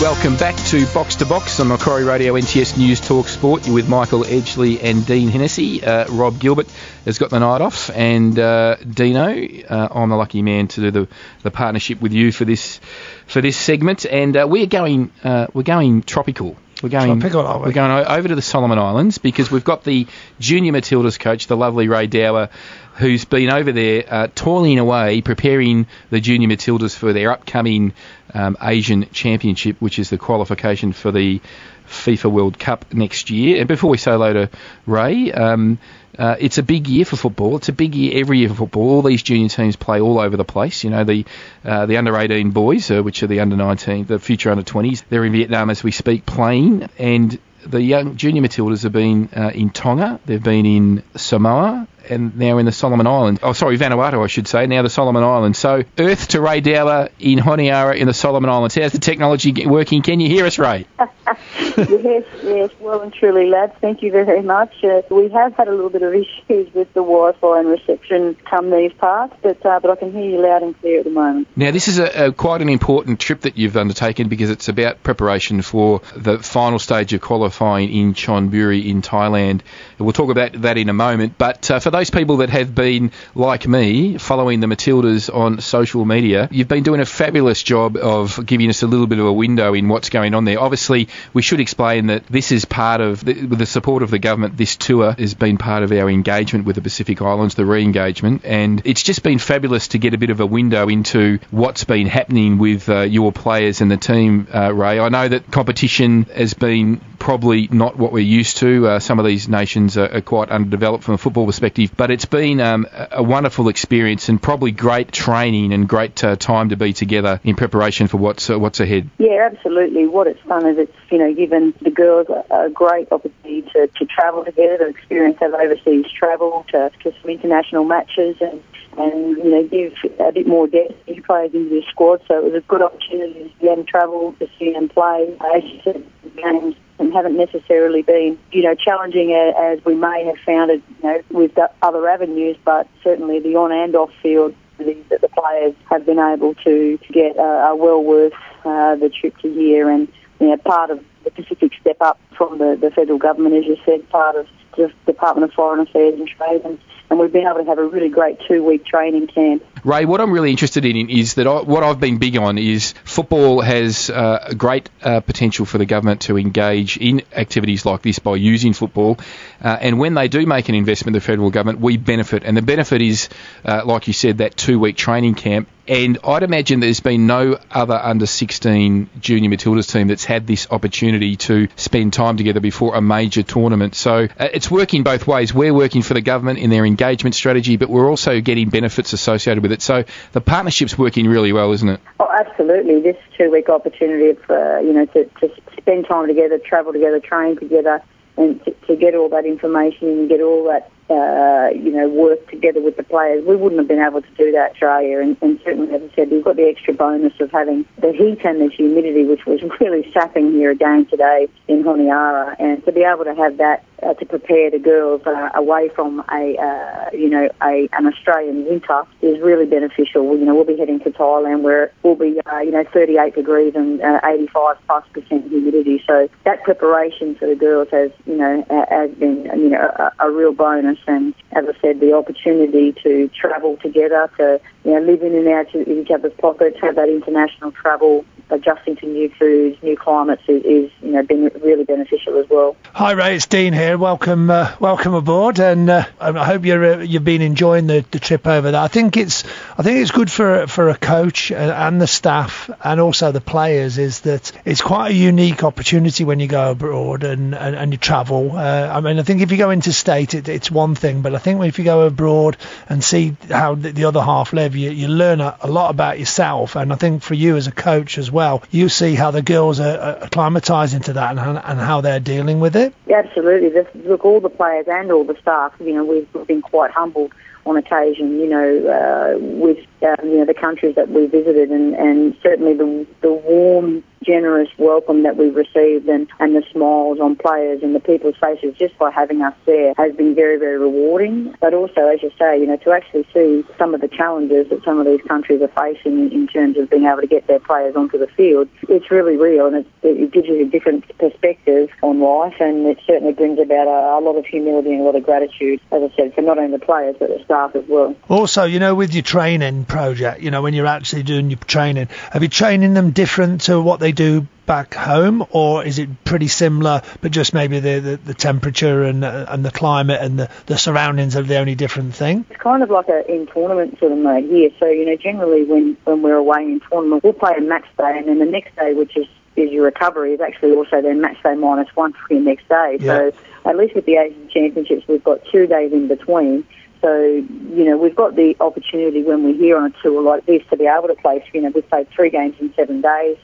Welcome back to Box to Box on Macquarie Radio NTS News Talk Sport. You're with Michael Edgley and Dean Hennessy. Uh, Rob Gilbert has got the night off, and uh, Dino, uh, I'm the lucky man to do the, the partnership with you for this for this segment. And uh, we're going uh, we're going tropical. We're going, Tropical, are we? We're going over to the Solomon Islands because we've got the junior Matildas coach, the lovely Rae Dower, who's been over there uh, toiling away, preparing the junior Matildas for their upcoming um, Asian Championship, which is the qualification for the FIFA World Cup next year. And before we say hello to Rae, um, uh, it's a big year for football. It's a big year every year for football. All these junior teams play all over the place. You know, the uh, the under 18 boys, uh, which are the under 19, the future under 20s, they're in Vietnam as we speak playing. And the young junior Matildas have been uh, in Tonga, they've been in Samoa, and now in the Solomon Islands. Oh, sorry, Vanuatu, I should say. Now the Solomon Islands. So Earth to Rae Dower in Honiara in the Solomon Islands. How's the technology working? Can you hear us, Rae? yes, yes, well and truly, lads. Thank you very much. Uh, we have had a little bit of issues with the Wi-Fi and reception come these parts, but uh, but I can hear you loud and clear at the moment. Now this is a, a, quite an important trip that you've undertaken because it's about preparation for the final stage of qualifying in Chonburi in Thailand. We'll talk about that in a moment. But uh, for those people that have been like me following the Matildas on social media, you've been doing a fabulous job of giving us a little bit of a window in what's going on there. Obviously, we should explain that this is part of, the, with the support of the government, this tour has been part of our engagement with the Pacific Islands, the re-engagement, and it's just been fabulous to get a bit of a window into what's been happening with uh, your players and the team, uh, Rae. I know that competition has been probably not what we're used to. Uh, some of these nations are, are, quite underdeveloped from a football perspective, but it's been um, a wonderful experience and probably great training and great uh, time to be together in preparation for what's uh, what's ahead. Yeah, absolutely. What it's done is it's you know given the girls a, a great opportunity to, to travel together, to experience that overseas travel, to, to some international matches, and and you know give a bit more depth to players into the squad. So it was a good opportunity to see them travel, to see them play. As you said, games and haven't necessarily been you know challenging as we may have found it you know with other avenues, but certainly the on and off field that the players have been able to, to get are, well worth uh, the trip to here. And you know, part of the Pacific step up from the, the federal government, as you said, part of the Department of Foreign Affairs and Trade and and we've been able to have a really great two-week training camp. Rae, what I'm really interested in is that I, what I've been big on is football has uh, great uh, potential for the government to engage in activities like this by using football, uh, and when they do make an investment, the federal government, we benefit, and the benefit is, uh, like you said, that two-week training camp and I'd imagine there's been no other under 16 junior Matildas team that's had this opportunity to spend time together before a major tournament. So uh, it's working both ways. We're working for the government in their engagement strategy, but we're also getting benefits associated with it. So the partnership's working really well, isn't it? Oh, absolutely. This two-week opportunity for you know to, to spend time together, travel together, train together, and to, to get all that information and get all that uh, you know, work together with the players. We wouldn't have been able to do that Australia, and, and certainly, as I said, we've got the extra bonus of having the heat and the humidity, which was really sapping here again today in Honiara, and to be able to have that uh, to prepare the girls uh, away from a, uh, you know, a, an Australian winter is really beneficial. You know, we'll be heading to Thailand where it will be, uh, you know, 38 degrees and uh, 85 plus percent humidity. So that preparation for the girls has, you know, has been, you know, a, a real bonus. And as I said, the opportunity to travel together, to, you know, living in each other's pockets, have that international travel, adjusting to new foods, new climates is, is, you know been really beneficial as well. Hi Ray, it's Dean here. Welcome, uh, welcome aboard, and uh, I hope you're uh, you've been enjoying the, the trip over there. I think it's I think it's good for for a coach and the staff and also the players is that it's quite a unique opportunity when you go abroad and and, and you travel. Uh, I mean, I think if you go into state, it, it's one thing, but I think if you go abroad and see how the, the other half live, you, you learn a, a lot about yourself. And I think for you as a coach as well you see how the girls are, acclimatising to that and, and how they're dealing with it. Yeah, absolutely. Look, all the players and all the staff, you know, we've been quite humbled on occasion, you know, uh, with um, you know the countries that we visited, and, and certainly the the warm generous welcome that we've received and, and the smiles on players and the people's faces just by having us there has been very, very rewarding. But also, as you say, you know, to actually see some of the challenges that some of these countries are facing in terms of being able to get their players onto the field, it's really real and it, it gives you a different perspective on life and it certainly brings about a, a lot of humility and a lot of gratitude, as I said, for not only the players but the staff as well. Also, you know, with your training project, you know, when you're actually doing your training, have you training them different to what they do back home, or is it pretty similar, but just maybe the, the, the temperature and uh, and the climate and the, the surroundings are the only different thing? It's kind of like a in tournament sort of mode here. So you know, generally when when we're away in tournament, we'll play a match day, and then the next day, which is is your recovery, is actually also then match day minus one for your next day. Yeah. So at least with the Asian Championships, we've got two days in between. So, you know, we've got the opportunity when we're here on a tour like this to be able to play, you know, we've played three games in seven days.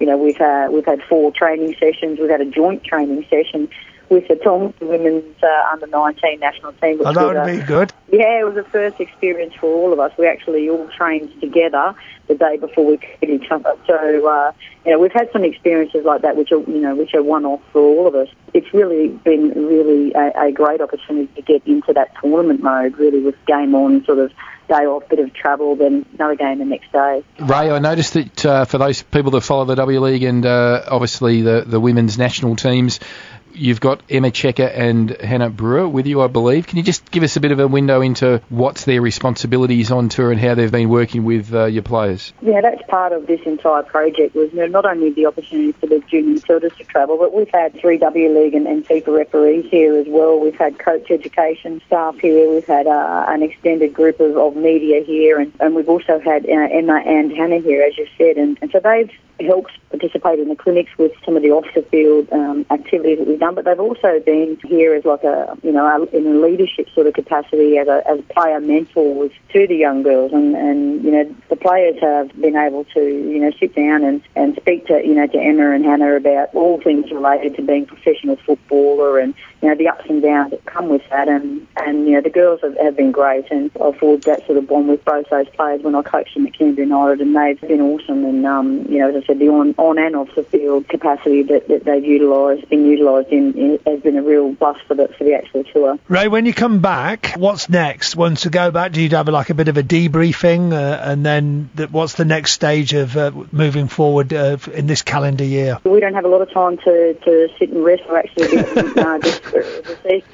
You know, we've had, we've had four training sessions. We've had a joint training session with the Tonga women's uh, under 19 national team. Which oh, that would a, be good. Yeah, it was a first experience for all of us. We actually all trained together the day before we played each other. So, uh, you know, we've had some experiences like that, which are you know, which are one-off for all of us. It's really been really a, a great opportunity to get into that tournament mode, really, with game on, sort of day off, bit of travel, then another game the next day. Rae, I noticed that uh, for those people that follow the W League and uh, obviously the the women's national teams, you've got Emma Checker and Hannah Brewer with you, I believe. Can you just give us a bit of a window into what's their responsibilities on tour and how they've been working with uh, your players? Yeah, that's part of this entire project was not only the opportunity for the junior Matildas to travel, but we've had 3W League and, and FIFA referees here as well. We've had coach education staff here. We've had uh, an extended group of, of media here, and, and we've also had uh, Emma and Hannah here, as you said. And, and so they've helped participate in the clinics with some of the off the field um, activities that we've done, but they've also been here as like a you know in a leadership sort of capacity as a as player mentors to the young girls, and and you know the players have been able to you know sit down and and speak to you know to Emma and Hannah about all things related to being professional footballer and you know the ups and downs that come with that, and and you know the girls have, have been great, and I've forged that sort of bond with both those players when I coached them at Canberra United, and they've been awesome, and um you know as I said the on on and off the field capacity that, that they've utilised, been utilised in, in, has been a real plus for the for the actual tour. Rae, when you come back, what's next? Once you go back, do you have like a bit of a debriefing, uh, and then the, what's the next stage of uh, moving forward uh, in this calendar year? We don't have a lot of time to, to sit and rest. We're actually uh, just,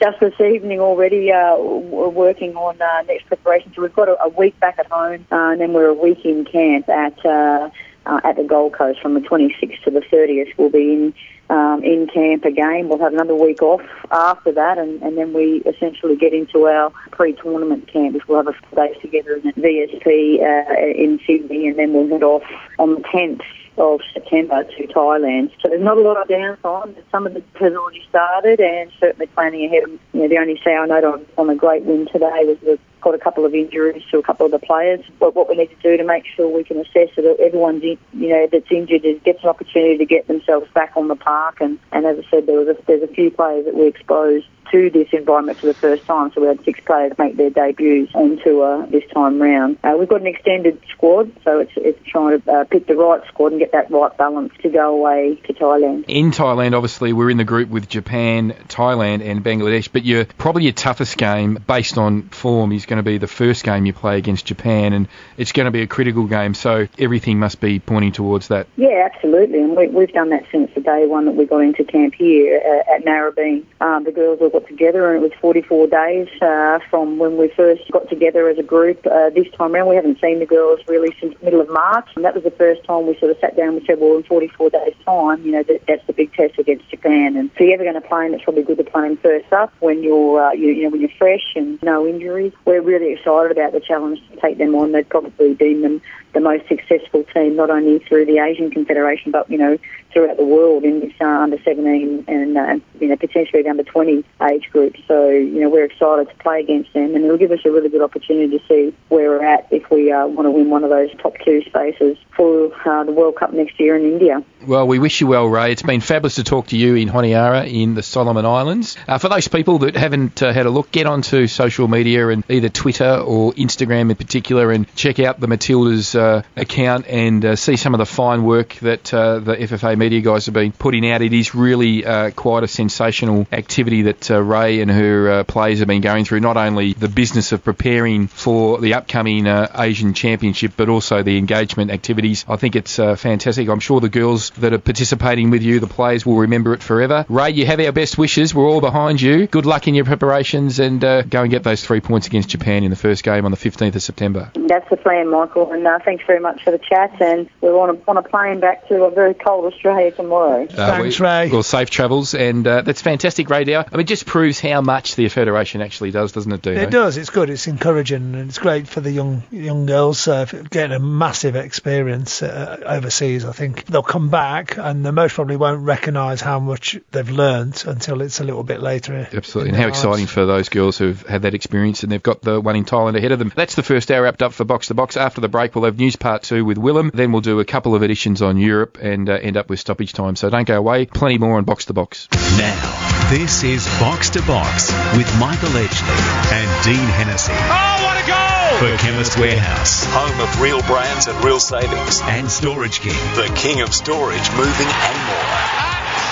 just this evening already uh, we're working on uh, next preparation. So we've got a, a week back at home, and then we're a week in camp at uh, at the Gold Coast from the 26th to the 30th. We'll be in um, in camp again. We'll have another week off after that, and, and then we essentially get into our pre-tournament camp, we'll have a few days together in the VSP uh, in Sydney, and then we'll head off on the 10th of September to Thailand. So there's not a lot of downtime. Some of it has already started, and certainly planning ahead. You know, the only sour note on, on a great win today was the got a couple of injuries to a couple of the players. But what we need to do to make sure we can assess that everyone's, you know, that's injured gets an opportunity to get themselves back on the park. And, and as I said, there was a, there's a few players that we exposed to this environment for the first time. So we had six players make their debuts on tour this time round. Uh, we've got an extended squad, so it's, it's trying to uh, pick the right squad and get that right balance to go away to Thailand. In Thailand, obviously, we're in the group with Japan, Thailand, and Bangladesh, but you're probably your toughest game based on form is going to be the first game you play against Japan, and it's going to be a critical game. So everything must be pointing towards that. Yeah, absolutely, and we, have done that since the day one that we got into camp here uh, at Narrabeen. Um, the girls all got together, and it was 44 days uh, from when we first got together as a group. Uh, this time around, we haven't seen the girls really since middle of March, and that was the first time we sort of sat down and we said, well, in 44 days' time, you know, that, that's the big test against Japan. And if you're ever going to play them, it's probably good to play them first up when you're, uh, you, you know, when you're fresh and no injuries. We're really excited about the challenge to take them on. They'd probably deem them the most successful team, not only through the Asian Confederation, but you know throughout the world in this uh, under 17 and uh, you know potentially the under 20 age group. So you know we're excited to play against them, and it'll give us a really good opportunity to see where we're at if we uh, want to win one of those top two spaces for uh, the World Cup next year in India. Well, we wish you well, Rae. It's been fabulous to talk to you in Honiara in the Solomon Islands. Uh, for those people that haven't uh, had a look, get onto social media and either Twitter or Instagram in particular, and check out the Matildas uh, account and uh, see some of the fine work that uh, the FFA media guys have been putting out. It is really uh, quite a sensational activity that uh, Rae and her uh, players have been going through. Not only the business of preparing for the upcoming Asian Championship, but also the engagement activities. I think it's fantastic. I'm sure the girls that are participating with you, the players, will remember it forever. Rae, you have our best wishes. We're all behind you. Good luck in your preparations and go and get those three points against Japan in the first game on the 15th of September. That's the plan, Michael. And thanks very much for the chat, and we're on a, on a plane back to a very cold Australia tomorrow. Uh, Thanks, we, Rae. Well, safe travels, and uh, that's fantastic, Rae Dow. I mean, it just proves how much the Federation actually does, doesn't it, Dino? It does. It's good. It's encouraging, and it's great for the young young girls uh, getting a massive experience uh, overseas. I think they'll come back, and they most probably won't recognise how much they've learned until it's a little bit later. Absolutely, and how lives. exciting for those girls who've had that experience, and they've got the one in Thailand ahead of them. That's the first hour wrapped up for Box to Box. After the break, we'll have news part two with Willem. Then we'll do a couple of editions on Europe and uh, end up with stoppage time. So don't go away. Plenty more on Box to Box. Now, this is Box to Box with Michael Edgley and Dean Hennessy. Oh, what a goal! For Chemist Warehouse. Home of real brands and real savings. And Storage King. The king of storage, moving and more.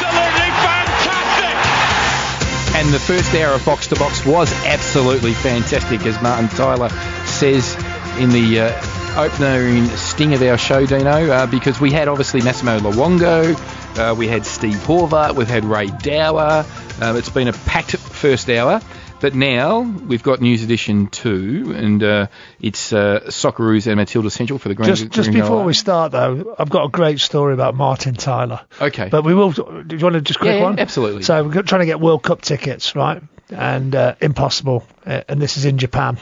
Absolutely fantastic! And the first hour of Box to Box was absolutely fantastic, as Martin Tyler says in the uh, opening sting of our show, Dino, uh, because we had obviously Massimo Luongo, Uh, we had Steve Horvath, we've had Rae Dower. Um, it's been a packed first hour. But now we've got News Edition 2, and uh, it's uh, Socceroos and Matilda Central for the Grand Just, just before we start, though, I've got a great story about Martin Tyler. Okay. But we will. Do you want to just quick Yeah, one? absolutely. So we're trying to get World Cup tickets, right? And uh, impossible. Uh, and this is in Japan.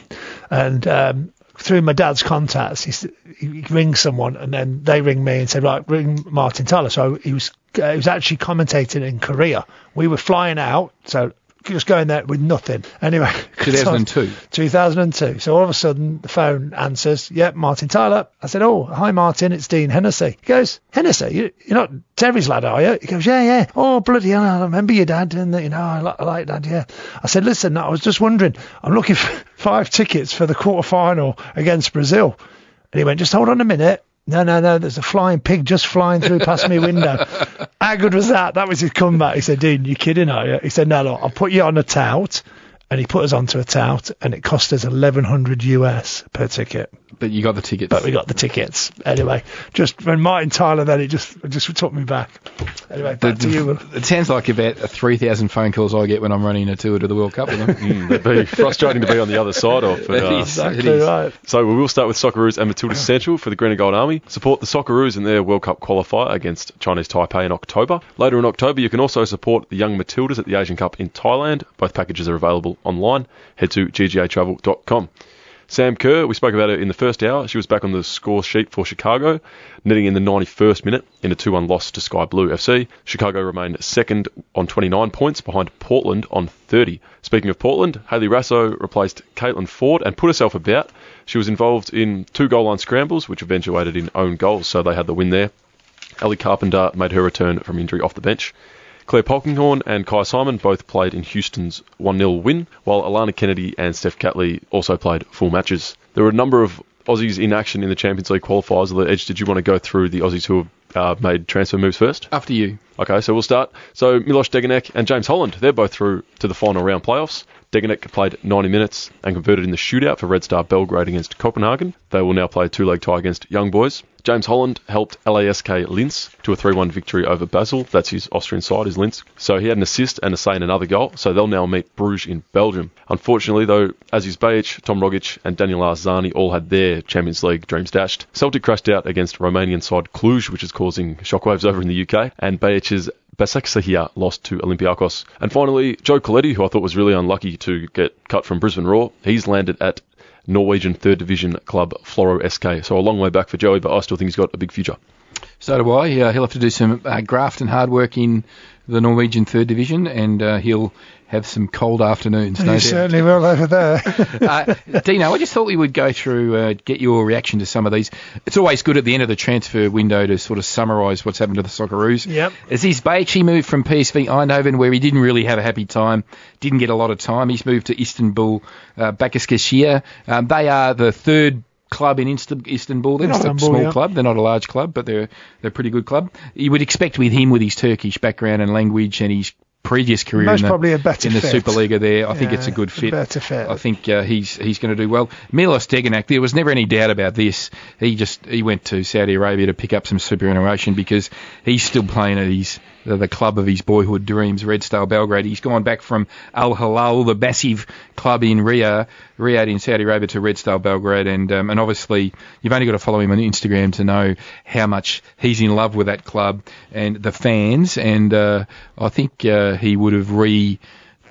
And um, through my dad's contacts, he, he rings someone, and then they ring me and say, right, ring Martin Tyler. So he was uh, he was actually commentating in Korea. We were flying out, so just going there with nothing. Anyway, 2002. 2002. So all of a sudden the phone answers. Yep, Martin Tyler. I said, oh, hi Martin, it's Dean Hennessy. He goes, Hennessy, you, you're not Terry's lad, are you? He goes, yeah, yeah. Oh, bloody hell, I remember your dad, and you know, I, li- I like dad, yeah. I said, listen, I was just wondering, I'm looking for five tickets for the quarter final against Brazil. And he went, just hold on a minute. No, no, no, there's a flying pig just flying through past my window. How good was that? That was his comeback. He said, Dean, you kidding, are you? He said, no, look, I'll put you on a tout. And he put us onto a tout, and it cost us 1100 US per ticket. But you got the tickets. But we got the tickets. Anyway, just when Martin Tyler, then it just it just took me back. Anyway, back to you. Will. It sounds like about 3,000 phone calls I get when I'm running a tour to the World Cup with them. Mm, that'd be frustrating to be on the other side of. But, uh, Exactly it is. right. So we will start with Socceroos and Matilda Central for the Green and Gold Army. Support the Socceroos in their World Cup qualifier against Chinese Taipei in October. Later in October, you can also support the Young Matildas at the Asian Cup in Thailand. Both packages are available online. Head to ggatravel.com. Sam Kerr, we spoke about her in the first hour. She was back on the score sheet for Chicago, netting in the 91st minute in a 2-1 loss to Sky Blue FC. Chicago remained second on 29 points behind Portland on 30. Speaking of Portland, Hayley Raso replaced Caitlin Foord and put herself about. She was involved in two goal line scrambles, which eventuated in own goals, so they had the win there. Ellie Carpenter made her return from injury off the bench. Clare Polkinghorne and Kyah Simon both played in Houston's 1 0 win, while Alana Kennedy and Steph Catley also played full matches. There were a number of Aussies in action in the Champions League qualifiers. Edge, did you want to go through the Aussies who have uh, made transfer moves first? After you. Okay, so we'll start. So Milos Degenek and James Holland, they're both through to the final round playoffs. Degenek played 90 minutes and converted in the shootout for Red Star Belgrade against Copenhagen. They will now play a two-leg tie against Young Boys. James Holland helped LASK Linz to a 3-1 victory over Basel. That's his Austrian side, is Linz. So he had an assist and a say in another goal. So they'll now meet Bruges in Belgium. Unfortunately, though, Aziz Behich, Tom Rogic, and Daniel Arzani all had their Champions League dreams dashed. Celtic crashed out against Romanian side Cluj, which is causing shockwaves over in the UK, and Behich's Basaksehir lost to Olympiacos. And finally, Joe Caletti, who I thought was really unlucky to get cut from Brisbane Roar, he's landed at Norwegian third division club Floro SK. So a long way back for Joey, but I still think he's got a big future. So do I. Uh, he'll have to do some uh, graft and hard work in the Norwegian third division, and uh, he'll have some cold afternoons. No you doubt. certainly will over there. uh, Dino, I just thought we would go through, uh, get your reaction to some of these. It's always good at the end of the transfer window to sort of summarise what's happened to the Socceroos. Yep. Aziz Behich moved from PSV Eindhoven, where he didn't really have a happy time, didn't get a lot of time. He's moved to Istanbul, uh, Basaksehir. Um, they are the third club in Istanbul. They're not a small yeah. club. They're not a large club, but they're they're a pretty good club. You would expect with him, with his Turkish background and language and his previous career Most in the, probably a better in the fit. Superliga there, I think it's a good fit. better fit. I think uh, he's he's going to do well. Milos Degenek, there was never any doubt about this. He just he went to Saudi Arabia to pick up some superannuation because he's still playing at his the, the club of his boyhood dreams, Red Star Belgrade. He's gone back from Al Hilal, the massive club in Riyadh, Riyadh in Saudi Arabia, to Red Star Belgrade, and um, and obviously you've only got to follow him on Instagram to know how much he's in love with that club and the fans. And uh, I think uh, he would have re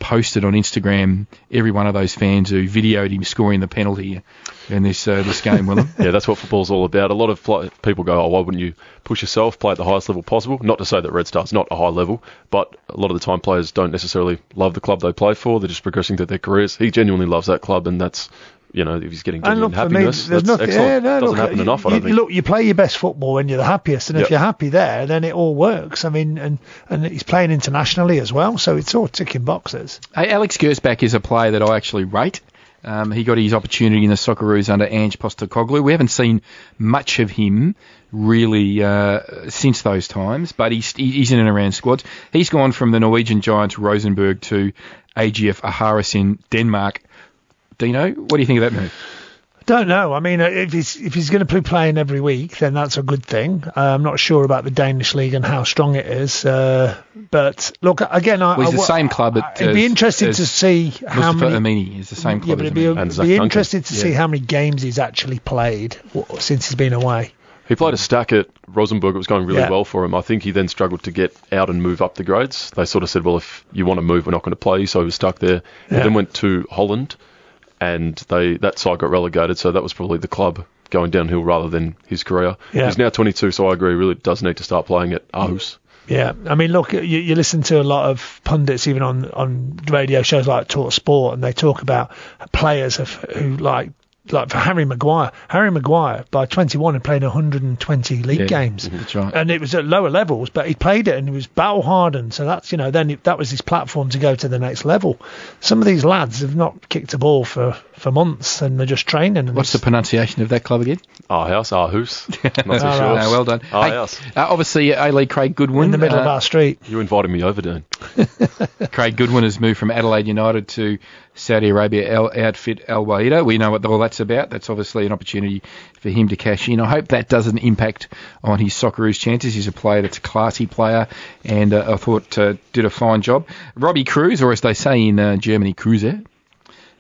posted on Instagram every one of those fans who videoed him scoring the penalty in this uh, this game, Willem. Yeah, that's what football's all about. A lot of pl- people go, oh, why wouldn't you push yourself, play at the highest level possible? Not to say that Red Star's not a high level, but a lot of the time players don't necessarily love the club they play for. They're just progressing through their careers. He genuinely loves that club, and that's, you know, if he's getting And genuine look, for me, happiness, there's that's nothing. excellent. Yeah, no, Doesn't look, happen you, enough, I don't think. Look, you play your best football when you're the happiest, and Yep. if you're happy there, then it all works. I mean, and and he's playing internationally as well, so it's all ticking boxes. Hey, Alex Gersbach is a player that I actually rate. Um, he got his opportunity in the Socceroos under Ange Postecoglou. We haven't seen much of him really uh, since those times, but he's, he's in and around squads. He's gone from the Norwegian Giants Rosenborg to AGF Aarhus in Denmark. Dino, what do you think of that move? Don't know. I mean, uh, if he's if he's going to be playing every week, then that's a good thing. Uh, I'm not sure about the Danish league and how strong it is. Uh, but look, again, I, Well, he's I- the same club at, It'd be as- interesting to see how Mustafa many. Amini is the same Yeah, club but it'd be, it'd be Duncan. interesting to see how many games he's actually played since he's been away. He played a stack at Rosenborg. It was going really Yeah. well for him. I think he then struggled to get out and move up the grades. They sort of said, well, if you want to move, we're not going to play you. So he was stuck there. He then went to Holland, and they that side got relegated. So that was probably the club going downhill rather than his career. Yeah. He's now 22, so I agree. Really does need to start playing at Aarhus. Yeah, I mean, look, you, you listen to a lot of pundits, even on on radio shows like Talk Sport, and they talk about players of, who like like for Harry Maguire. Harry Maguire by 21 had played 120 league Yeah, games, that's right. and it was at lower levels, but he played it and he was battle hardened. So that's you know then it, that was his platform to go to the next level. Some of these lads have not kicked a ball for for months, and they're just training. What's the pronunciation of that club again? Aarhus, Aarhus. Not too sure. right. No, well done. Aarhus. Hey, uh, obviously, A League Craig Goodwin. in the middle of uh, our street? You invited me over, Dan. Craig Goodwin has moved from Adelaide United to Saudi Arabia Al- outfit Al Wahida. We know what all that's about. That's obviously an opportunity for him to cash in. I hope that doesn't impact on his Socceroos chances. He's a player that's a classy player, and uh, I thought uh, did a fine job. Robbie Kruse, or as they say in uh, Germany, Cruiser.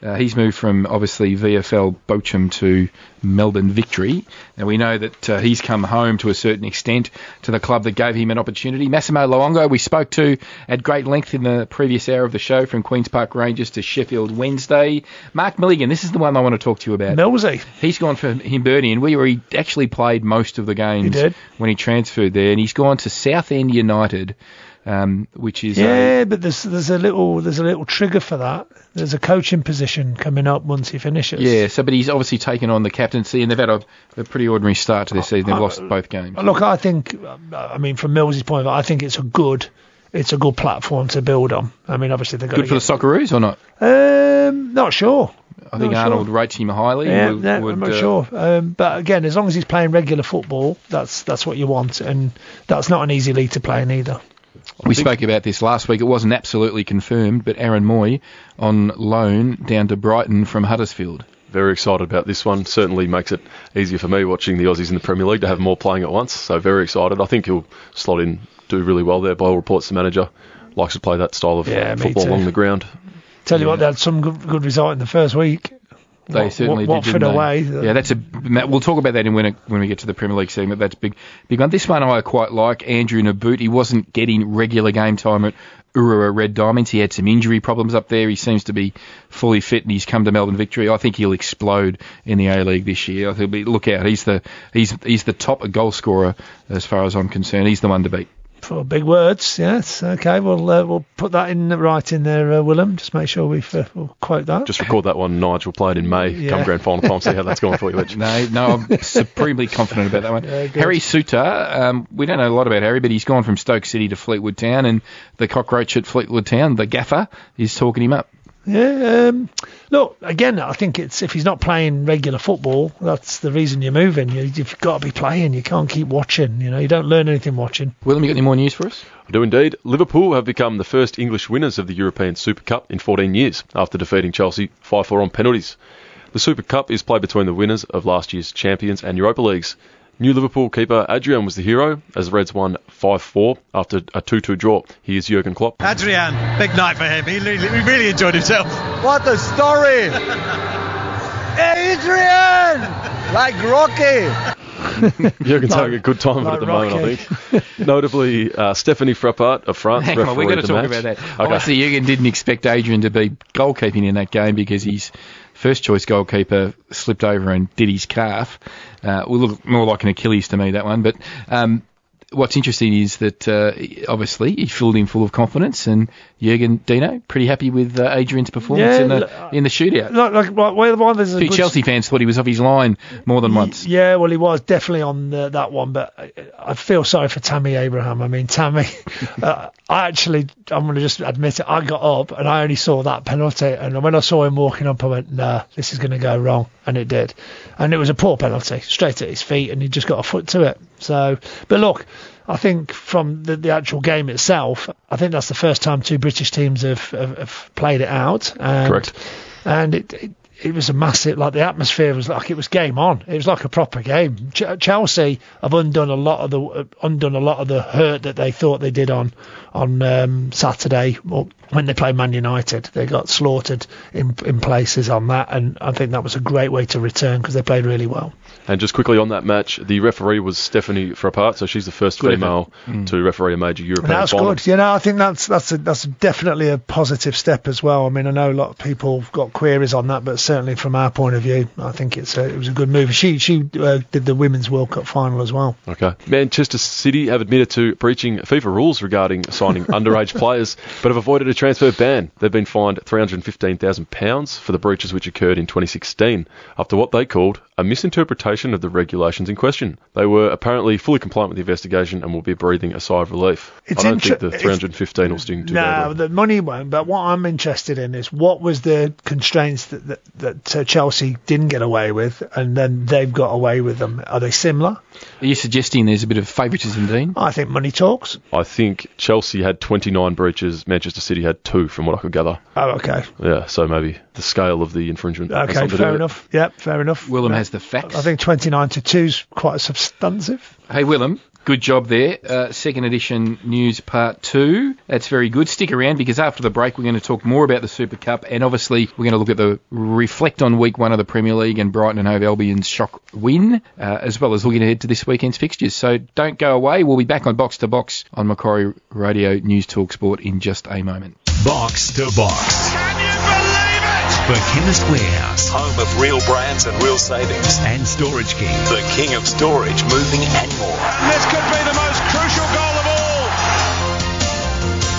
Uh, he's moved from obviously VFL Bochum to Melbourne Victory. Now we know that uh, he's come home to a certain extent to the club that gave him an opportunity. Massimo Luongo, we spoke to at great length in the previous hour of the show from Queens Park Rangers to Sheffield Wednesday. Mark Milligan, this is the one I want to talk to you about. Millsy. He's gone from Hibernian, where he actually played most of the games He when he transferred there, and he's gone to Southend United, um, which is a, Yeah, but there's there's a little there's a little trigger for that. There's a coaching position coming up once he finishes. Yeah, so but he's obviously taken on the captaincy, and they've had a, a pretty ordinary start to their season. They've Uh, lost both games. Look, I think, I mean, from Mills's point of view, I think it's a good, it's a good platform to build on. I mean, obviously they've got Good for the Socceroos or not? Um, not sure. I think Not Arnold sure. rates him highly. Yeah, Would- yeah, would, I'm not uh, sure. Um, but again, as long as he's playing regular football, that's that's what you want, and that's not an easy league to play in either. We spoke about this last week. It wasn't absolutely confirmed, but Aaron Mooy on loan down to Brighton from Huddersfield. Very excited about this one. Certainly makes it easier for me watching the Aussies in the Premier League to have more playing at once. So very excited. I think he'll slot in, do really well there. By all reports, the manager likes to play that style of Yeah, football too. along the ground. Tell you what, they had some good, good result in the first week. They certainly did. Watford away. Uh, yeah, that's a. We'll talk about that in when, it, when we get to the Premier League segment. That's big, big one. This one I quite like. Andrew Nabbout. He wasn't getting regular game time at Urawa Red Diamonds. He had some injury problems up there. He seems to be fully fit, and he's come to Melbourne Victory. I think he'll explode in the A League this year. He'll be look out. He's the he's he's the top goal scorer as far as I'm concerned. He's the one to beat. For big words, yes. Okay, we'll uh, we'll put that in the right in there, uh, Willem. Just make sure we uh, we'll quote that. Just record that one. Nigel played in May. Yeah. Come grand final time. See how that's going for you, Edge. No, no, I'm supremely confident about that one. Yeah. Harry Souttar, um, we don't know a lot about Harry, but he's gone from Stoke City to Fleetwood Town, and the cockroach at Fleetwood Town, the gaffer, is talking him up. Yeah. Um, look, again, I think it's if he's not playing regular football, that's the reason you're moving. You, you've got to be playing. You can't keep watching. You know, you don't learn anything watching. Willem, you got any more news for us? I do indeed. Liverpool have become the first English winners of the European Super Cup in 14 years after defeating Chelsea 5 4 on penalties. The Super Cup is played between the winners of last year's Champions and Europa Leagues. New Liverpool keeper Adrian was the hero as the Reds won 5 4 after a 2 2 draw. Here's Jurgen Klopp. Adrian, big night for him. He really, he really enjoyed himself. What a story! Adrian! Like Rocky! Jurgen's Like- having a good time like at the moment, I think. Notably, uh, Stephanie Frappart of France. Hang on, we're going refereed to the talk match. about that. Okay. Obviously, Jurgen didn't expect Adrian to be goalkeeping in that game because his first choice goalkeeper slipped over and did his calf. Uh, will look more like an Achilles to me, that one. But um, what's interesting is that uh, obviously he filled him full of confidence, and Jurgen Dino pretty happy with uh, Adrian's performance Yeah, in the in the shootout. Like, like, like well, one there's a A few good- Chelsea fans thought he was off his line more than once. Yeah, well, he was definitely on the, that one, but I, I feel sorry for Tammy Abraham. I mean, Tammy, uh, I actually, I'm going to just admit it, I got up and I only saw that penalty, and when I saw him walking up, I went, nah, this is going to go wrong, and it did, and it was a poor penalty, straight at his feet, and he just got a foot to it. So, but look. I think from the, the actual game itself, I think that's the first time two British teams have, have, have played it out. And, Correct. And it, it it was a massive like the atmosphere was like it was game on. It was like a proper game. Ch- Chelsea have undone a lot of the uh, undone a lot of the hurt that they thought they did on on um, Saturday when they played Man United. They got slaughtered in in places on that, and I think that was a great way to return because they played really well. And just quickly on that match, the referee was Stephanie Frappart, so she's the first Good female effort. to referee a major European And that's final. good. You know, I think that's that's a, that's definitely a positive step as well. I mean, I know a lot of people have got queries on that, but certainly from our point of view, I think it's a, it was a good move. She she uh, did the women's World Cup final as well. Okay. Manchester City have admitted to breaching FIFA rules regarding signing underage players, but have avoided a transfer ban. They've been fined £315,000 for the breaches which occurred in 2016 after what they called a misinterpretation of the regulations in question. They were apparently fully compliant with the investigation and will be breathing a sigh of relief. It's I don't think the it's- 315 will sting too No, the money won't. But what I'm interested in is what was the constraints that that, that uh, Chelsea didn't get away with, and then they've got away with them. Are they similar? Are you suggesting there's a bit of favouritism, Dean? I think money talks. I think Chelsea had 29 breaches, Manchester City had two, from what I could gather. Oh, okay. Yeah, so maybe the scale of the infringement. has Okay, to do fair it. enough. Yep, fair enough. Willem No, has the facts. I think 29 to 2 is quite substantive. Hey, Willem, good job there. Uh, second edition news part two. That's very good. Stick around because after the break, we're going to talk more about the Super Cup and obviously we're going to look at the reflect on week one of the Premier League and Brighton and Hove Albion's shock win, uh, as well as looking ahead to this weekend's fixtures. So don't go away. We'll be back on Box to Box on Macquarie Radio News Talk Sport in just a moment. Box to Box. For Chemist Warehouse Home of real brands and real savings. and Storage King. The king of storage, moving and more. And This could be the most crucial goal of all.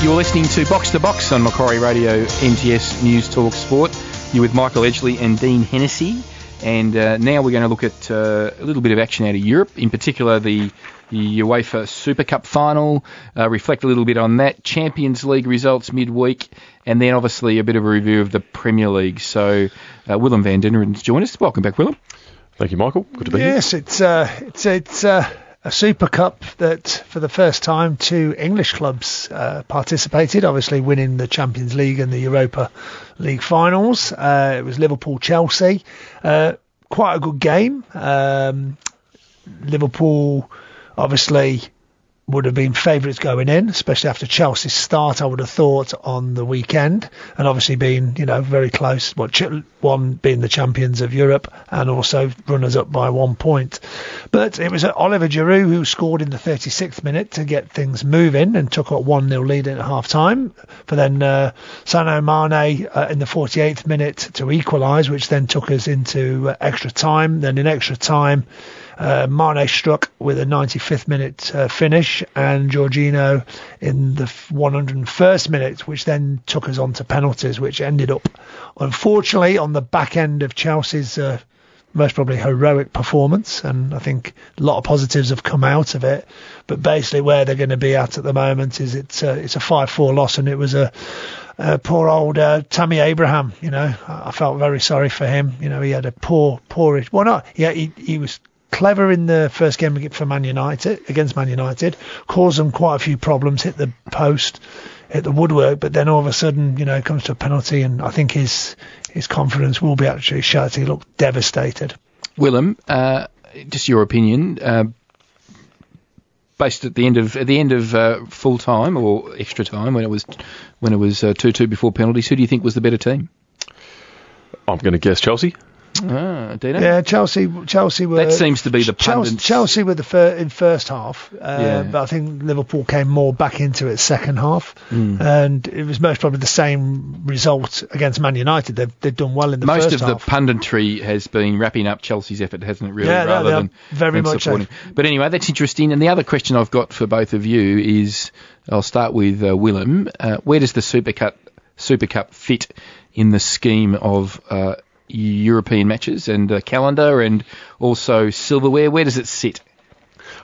You're listening to Box to Box on Macquarie Radio NTS News Talk Sport. You're with Michael Edgley and Dean Hennessy. And uh, now we're going to look at uh, a little bit of action out of Europe, in particular the, the UEFA Super Cup final, uh, reflect a little bit on that, Champions League results midweek, and then obviously a bit of a review of the Premier League. So uh, Willem van Denneren's joined us. Welcome back, Willem. Thank you, Michael. Good to be here. Yes, it's uh, it's it's uh, a Super Cup that for the first time two English clubs uh, participated. Obviously, winning the Champions League and the Europa League finals. Uh, it was Liverpool Chelsea. Uh, quite a good game. Um, Liverpool obviously would have been favourites going in, especially after Chelsea's start. I would have thought on the weekend, and obviously being you know very close. Well, one being the champions of Europe and also runners up by one point. But it was Oliver Giroud who scored in the 36th minute to get things moving and took a 1 0 lead at half time. For then uh, Sadio Mane uh, in the 48th minute to equalise, which then took us into uh, extra time. Then in extra time. Uh, Mane struck with a 95th minute uh, finish, and Jorginho in the 101st minute, which then took us on to penalties, which ended up, unfortunately, on the back end of Chelsea's uh, most probably heroic performance. And I think a lot of positives have come out of it. But basically, where they're going to be at at the moment is it's uh, it's a 5-4 loss, and it was a uh, poor old uh, Tammy Abraham. You know, I felt very sorry for him. You know, he had a poor, poor. Well, not yeah, he he was clever in the first game for Man United against Man United, caused them quite a few problems, hit the post, hit the woodwork, but then all of a sudden, you know, it comes to a penalty, and I think his his confidence will be actually shot. He looked devastated. Willem, uh, just your opinion, uh, based at the end of at the end of uh, full time or extra time when it was when it was two two before penalties. Who do you think was the better team? I'm going to guess Chelsea. Ah, Dino? Yeah, Chelsea. Chelsea were. That seems to be the pundits. Chelsea were the fir- in first half, uh, Yeah. but I think Liverpool came more back into it second half, Mm. and it was most probably the same result against Man United. They've they've done well in the Most of the punditry has been wrapping up Chelsea's effort, hasn't it? Really, Yeah, rather than very than much so. supporting. But anyway, that's interesting. And the other question I've got for both of you is, I'll start with uh, Willem. Uh, where does the Super Cup Super Cup fit in the scheme of uh, European matches and uh, calendar, and also silverware? Where does it sit?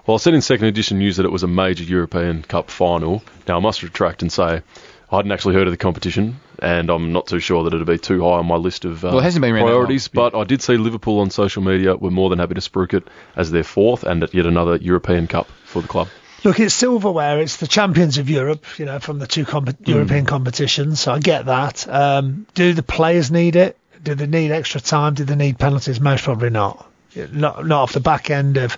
Well, I said in second edition news that it was a major European Cup final. Now, I must retract and say I hadn't actually heard of the competition, and I'm not too sure that it'd be too high on my list of uh, Well, hasn't been around that priorities. But I did see Liverpool on social media were more than happy to spruik it as their fourth and yet another European Cup for the club. Look, it's silverware. It's the champions of Europe, you know, from the two comp- Hmm. European competitions. So I get that. Um, do the players need it? Did they need extra time? Did they need penalties? Most probably not. Not, not off the back end of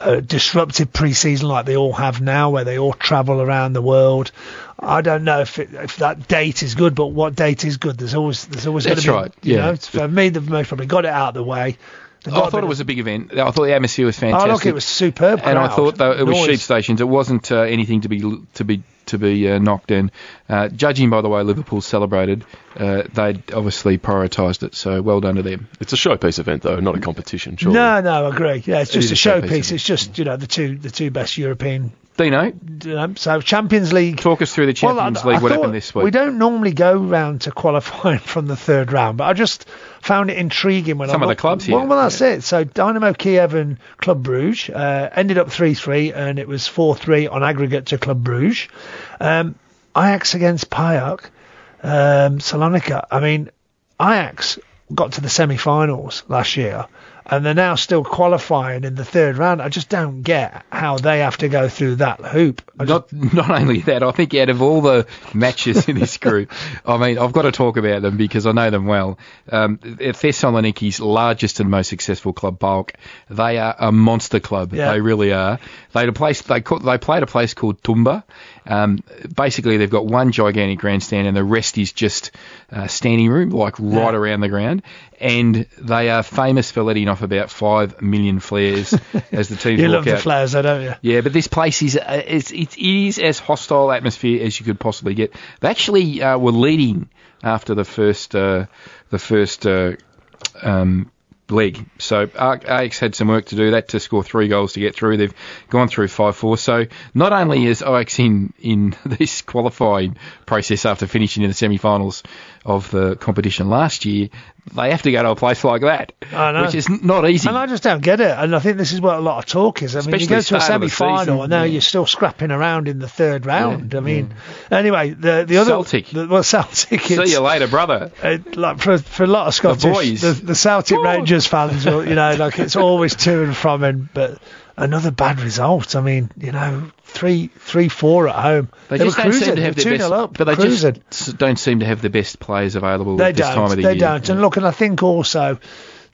a disruptive pre-season like they all have now, where they all travel around the world. I don't know if it, if that date is good, but what date is good? There's always there's always gonna be, right, You yeah. know, for me, they've most probably got it out of the way. Got I thought it of- was a big event. I thought the atmosphere was Oh, fantastic. look, it was superb. and I thought though it was Noise. sheep stations. It wasn't uh, anything to be to be to be uh, knocked down. Uh, judging by the way Liverpool celebrated, uh, they'd obviously prioritised it. So well done to them. It's a showpiece event, though, not a competition. Surely. No, no, I agree. Yeah, it's just is a a showpiece, showpiece. It's just you know the two the two best European. Dino, Um, so Champions League. talk us through the Well, Champions I- League. I what happened this week? We don't normally go round to qualifying from the third round, but I just found it intriguing when Some I of the clubs here. Well, well, that's it. So Dynamo Kiev and Club Bruges uh, ended up three three, and it was four three on aggregate to Club Bruges. Um, Ajax against Paok, um, Salonika. I mean, Ajax got to the semi-finals last year, and they're now still qualifying in the third round. I just don't get how they have to go through that hoop. I just- Not not only that, I think out of all the matches in this group, I mean, I've got to talk about them because I know them well. Um, Thessaloniki's largest and most successful club, PAOK, they are a monster club. Yeah. They really are. They a place they call, they played a place called Toumba. Um, basically, they've got one gigantic grandstand and the rest is just uh, standing room, like right around the ground. And they are famous for letting off about five million flares as the teams you walk love the flares, though, don't you? Yeah, but this place is uh, it's, it is as hostile atmosphere as you could possibly get. They actually uh, were leading after the first uh, the first uh, um, leg. So Ajax had some work to do. That to score three goals to get through. They've gone through five four. So not only is Ajax in in this qualifying process after finishing in the semi-finals of the competition last year, they have to go to a place like that, I know. which is not easy. And I just don't get it. And I think this is what a lot of talk is. I mean, Especially you go to a the semi-final and now yeah. you're still scrapping around in the third round. I mean, anyway, the the other Celtic. the, well, Celtic. See you later, brother. uh, like for for a lot of Scottish, boys. the, the Celtic Rangers fans, will, you know, like it's always to and from, and but another bad result. I mean, you know, three three four at home. They, were just don't seem to have They're their best, up, but they cruising. just don't seem to have the best players available They at this don't. time of the they year. They don't. And look, and I think also,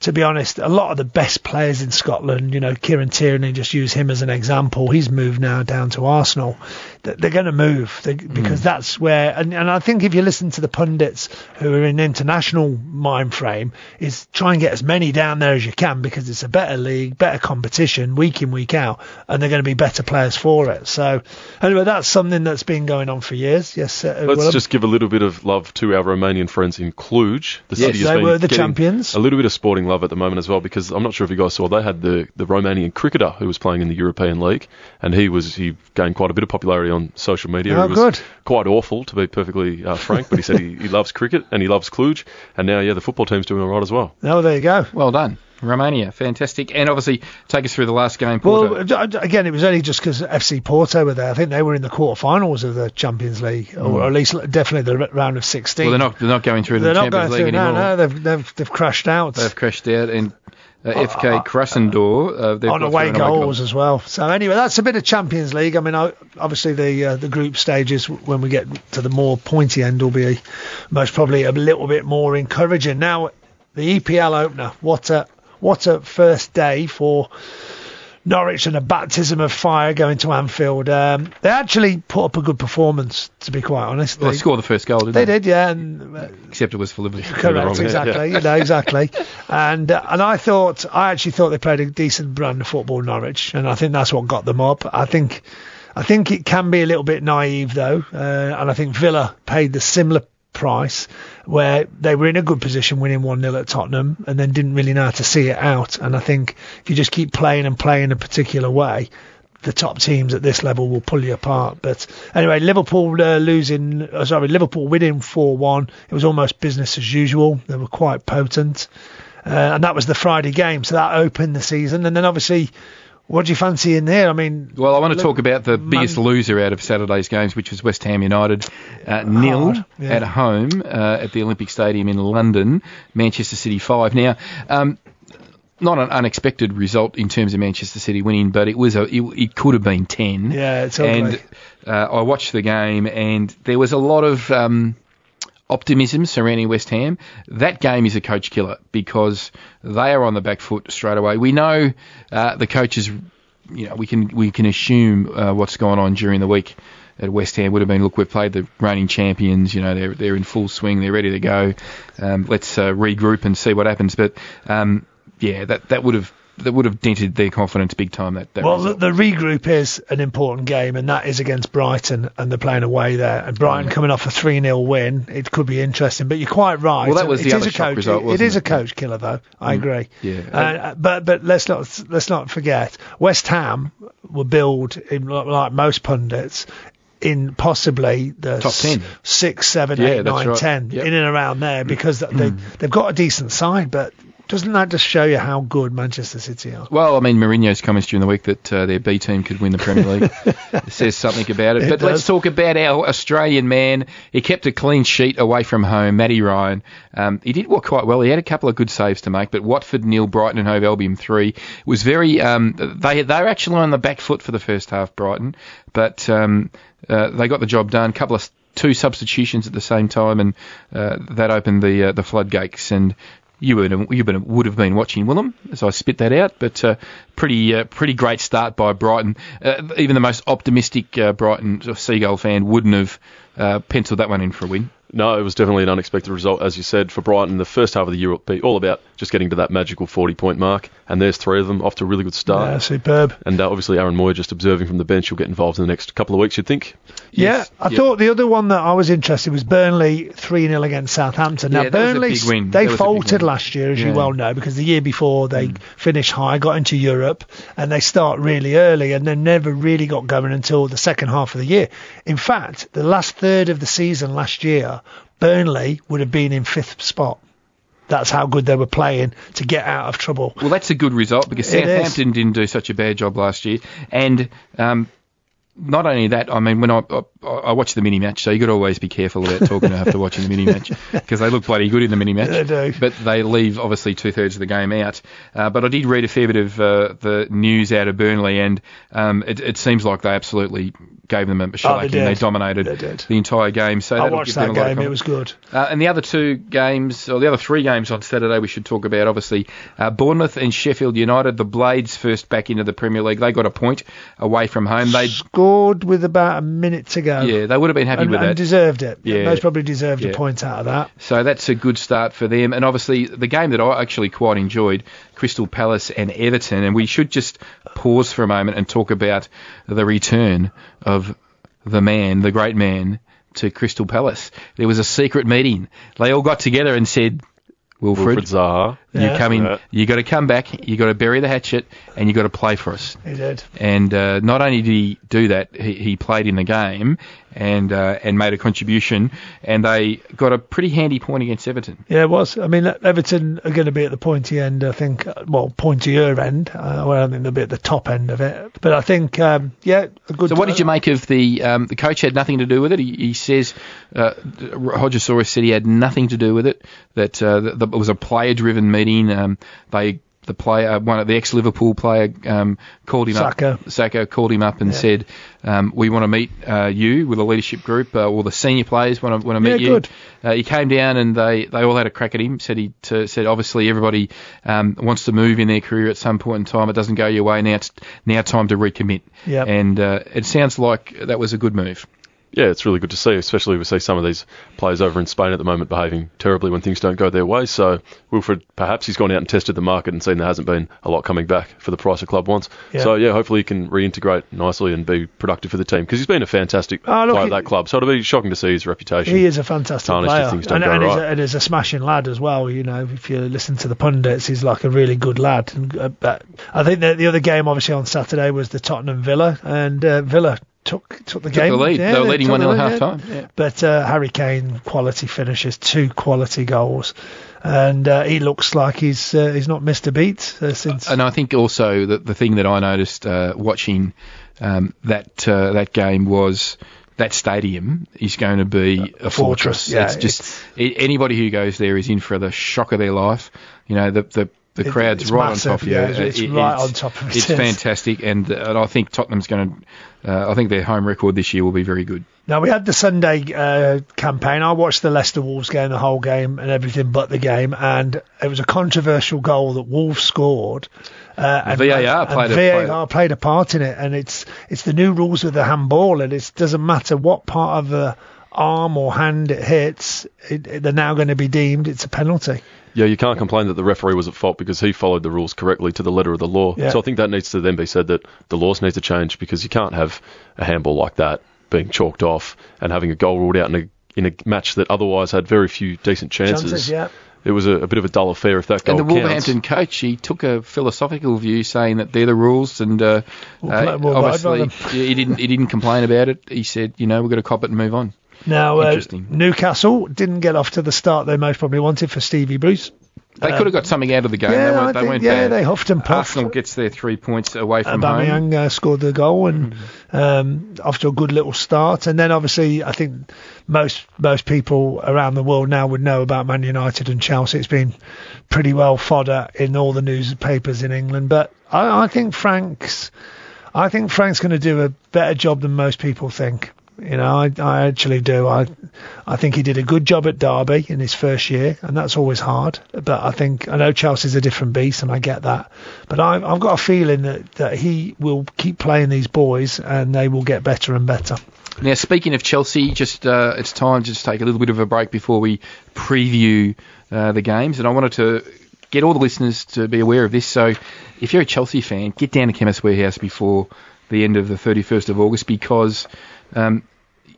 to be honest, a lot of the best players in Scotland, you know, Kieran Tierney, just use him as an example. He's moved now down to Arsenal. Th- They're going to move they, because that's where. And, and I think if you listen to the pundits who are in international mind frame, is try and get as many down there as you can because it's a better league, better competition, week in week out, and they're going to be better players for it. So anyway, that's something that's been going on for years. Yes, uh, Let's Willem? just give a little bit of love to our Romanian friends in Cluj. The Yes, city they were the champions. A little bit of sporting love at the moment as well, because I'm not sure if you guys saw they had the, the Romanian cricketer who was playing in the European League, and he was he gained quite a bit of popularity on social media. Oh, he was good. Quite awful, to be perfectly uh, frank, but he said he, he loves cricket and he loves Cluj, and now yeah, the football team's doing all right as well. Oh, there you go. Well done, Romania, fantastic. And obviously, take us through the last game. Well, Porto. d- again, it was only just because FC Porto were there. I think they were in the quarterfinals of the Champions League, or at least definitely the round of 16. well, they're not they're not going through to They're the not Champions going League through. No, anymore. no, they've, they've they've crashed out They've crashed out, and uh, FK Krasnodar uh, on away goals as well. So anyway, that's a bit of Champions League. I mean, obviously the uh, the group stages when we get to the more pointy end will be most probably a little bit more encouraging. Now, the EPL opener. What a what a first day for Norwich and a baptism of fire going to Anfield. Um, they actually put up a good performance, to be quite honest. Well, They- they scored the first goal, didn't They they? did, yeah. And, uh, Except it was for Liverpool. Correct, exactly. yeah. You know, exactly. And uh, and I thought, I actually thought they played a decent brand of football, Norwich, and I think that's what got them up. I think, I think it can be a little bit naive though, uh, and I think Villa paid the similar price where they were in a good position winning 1-0 at Tottenham and then didn't really know how to see it out and I think if you just keep playing and playing a particular way the top teams at this level will pull you apart. But anyway, Liverpool uh, losing, uh, sorry, Liverpool winning 4 1. It was almost business as usual. They were quite potent. Uh, and that was the Friday game. So that opened the season. And then obviously, what do you fancy in there? I mean, Well, I want to talk about the Man- biggest loser out of Saturday's games, which was West Ham United, uh, nil yeah. at home uh, at the Olympic Stadium in London, Manchester City five. Now, um, not an unexpected result in terms of Manchester City winning, but it was a it, it could have been ten. Yeah, it's ugly. and uh, I watched the game, and there was a lot of. Um, optimism surrounding West Ham. That game is a coach killer because they are on the back foot straight away. We know uh, the coaches. You know, we can we can assume uh, what's going on during the week at West Ham would have been, look, we've played the reigning champions. You know, they're they're in full swing. They're ready to go. Um, let's uh, regroup and see what happens. But um, yeah, that that would have that would have dented their confidence big time. That, that well, the, the regroup is an important game, and that is against Brighton, and they're playing away there. And Brighton coming off a 3 0 win, it could be interesting. But you're quite right. Well, that was It the is other a coach, result, it wasn't is a coach killer, though. I Mm. agree. Yeah. Uh, but but let's not let's not forget, West Ham were billed in like, most pundits. In possibly the Top 10. s- six, seven, yeah, eight, nine, right. ten, Yep. in and around there, because they they've got a decent side. But doesn't that just show you how good Manchester City are? Well, I mean, Mourinho's comments during the week that uh, their B team could win the Premier League says something about it. It but let's talk about our Australian man. He kept a clean sheet away from home, Matty Ryan. Um, he did well quite well. He had a couple of good saves to make, but Watford nil, Brighton and Hove Albion three It was very. Um, they they were actually on the back foot for the first half, Brighton, but um, uh, they got the job done. A couple of two substitutions at the same time, and uh, that opened the uh, the floodgates and. You would you would have been watching Willem as I spit that out, but uh, pretty uh, pretty great start by Brighton. Uh, even the most optimistic uh, Brighton Seagull fan wouldn't have uh, penciled that one in for a win. No, it was definitely an unexpected result, as you said, for Brighton. The first half of the year will be all about just getting to that magical 40 point mark, and there's three of them off to a really good start. Yeah, superb. And uh, obviously, Aaron Mooy just observing from the bench, he'll get involved in the next couple of weeks, you'd think. Yeah, Yes, I yeah. thought the other one that I was interested was Burnley 3 0 against Southampton. Now, Yeah, that was a Burnley, they That was a big faltered last year, as you Yeah. Mm. well know, because the year before they finished high, got into Europe, and they start really early, and then never really got going until the second half of the year. In fact, the last third of the season last year, Burnley would have been in fifth spot. That's how good they were playing to get out of trouble. Well, that's a good result because It is. Southampton didn't do such a bad job last year, and um, not only that, I mean, when I, I, I watch the mini match, so you got to always be careful about talking after watching the mini match because they look bloody good in the mini match. They do. But they leave obviously two thirds of the game out. Uh, but I did read a fair bit of uh, the news out of Burnley, and um, it, it seems like they absolutely gave them a shellacking. Oh, did. they dominated They the entire game. So I watched that game, it was good. Uh, and the other two games, or the other three games on Saturday, we should talk about obviously uh, Bournemouth and Sheffield United. The Blades first back into the Premier League. They got a point away from home. They Scored with about a minute to go. yeah, they would have been happy and, with and that. deserved it. Yeah. Most probably deserved Yeah. a point out of that. So that's a good start for them. And obviously, the game that I actually quite enjoyed, Crystal Palace and Everton. And we should just pause for a moment and talk about the return of the man, the great man, to Crystal Palace. There was a secret meeting. They all got together and said, Wilfried, Wilfried Zaha. You Yeah. come in, Yeah. you got to come back, you got to bury the hatchet, and you got to play for us. He did. And uh, not only did he do that, he, he played in the game and uh, and made a contribution, and they got a pretty handy point against Everton. Yeah, it was. I mean, Everton are going to be at the pointy end, I think. uh, Well, pointier end. Uh, well, I think they'll be at the top end of it. But I think, um, yeah, a good. So what did you make of the um, the coach had nothing to do with it? He, he says uh, Hodgesaurus said he had nothing to do with it. That uh, that it was a player driven meeting. Um, they the player one of the ex Liverpool player um, called him Sakho. up. Sakho called him up and said, um, "We want to meet uh, you with a leadership group, uh, or the senior players want to want to Yeah, meet you." good. Uh, he came down and they, they all had a crack at him. Said he to, said obviously everybody um, wants to move in their career at some point in time. It doesn't go your way now. It's now time to recommit. Yep. And uh, it sounds like that was a good move. Yeah, it's really good to see, especially we see some of these players over in Spain at the moment behaving terribly when things don't go their way. So Wilfried, perhaps he's gone out and tested the market and seen there hasn't been a lot coming back for the price a club wants. Yeah. So yeah, hopefully he can reintegrate nicely and be productive for the team because he's been a fantastic Oh, look, player at that club. So it'll be shocking to see his reputation. He is a fantastic player, things don't and, go and, he's right. a, and he's a smashing lad as well. You know, if you listen to the pundits, he's like a really good lad. And, uh, but I think that the other game, obviously on Saturday, was the Tottenham Villa, and uh, Villa took took the Took game. the lead. Yeah, they were leading one the 0 at half time. Yeah. But uh, Harry Kane, quality finishes, two quality goals, and uh, he looks like he's uh, he's not missed a beat uh, since. And I think also that the thing that I noticed uh, watching um, that uh, that game was that stadium is going to be a, fortress. fortress, yeah, it's just a- anybody who goes there is in for the shock of their life. You know, the the the It- crowd's it's right massive, on top of you. yeah, it's- it's right on top of it, It's fantastic, and, and I think Tottenham's going to. Uh, I think their home record this year will be very good. Now we had the Sunday uh, campaign. I watched the Leicester Wolves game, the whole game, and everything but the game. And it was a controversial goal that Wolves scored. Uh, and, VAR and played a- VAR played a part in it, and it's it's the new rules with the handball, and it doesn't matter what part of the arm or hand it hits, it, it- they're now going to be deemed it's a penalty. Yeah, you can't complain that the referee was at fault because he followed the rules correctly to the letter of the law. Yeah. So I think that needs to then be said that the laws need to change because you can't have a handball like that being chalked off and having a goal ruled out in a in a match that otherwise had very few decent chances. Chances, yeah. It was a, a bit of a dull affair if that goal and the counts. Wolverhampton coach, he took a philosophical view, saying that they're the rules, and uh, We'll uh, play- we'll abide by obviously he didn't he didn't complain about it. He said, you know, we've got to cop it and move on. Now, uh, Newcastle didn't get off to the start they most probably wanted for Stevie Bruce. They Um, could have got something out of the game. yeah, they weren't, they think- weren't yeah, bad. they huffed and puffed. Arsenal gets their three points away from home. Aubameyang uh, scored the goal and um, off to a good little start. And then obviously, I think most most people around the world now would know about Man United and Chelsea. It's been pretty well fodder in all the newspapers in England. But I, I think Frank's I think Frank's going to do a better job than most people think. You know, I, I actually do. I I think he did a good job at Derby in his first year, and that's always hard. But I think I know Chelsea's a different beast, and I get that. But I've I've got a feeling that, that he will keep playing these boys, and they will get better and better. Now, speaking of Chelsea, just uh, it's time to just take a little bit of a break before we preview uh, the games, and I wanted to get all the listeners to be aware of this. So, if you're a Chelsea fan, get down to Chemist Warehouse before the end of the 31st of August because um,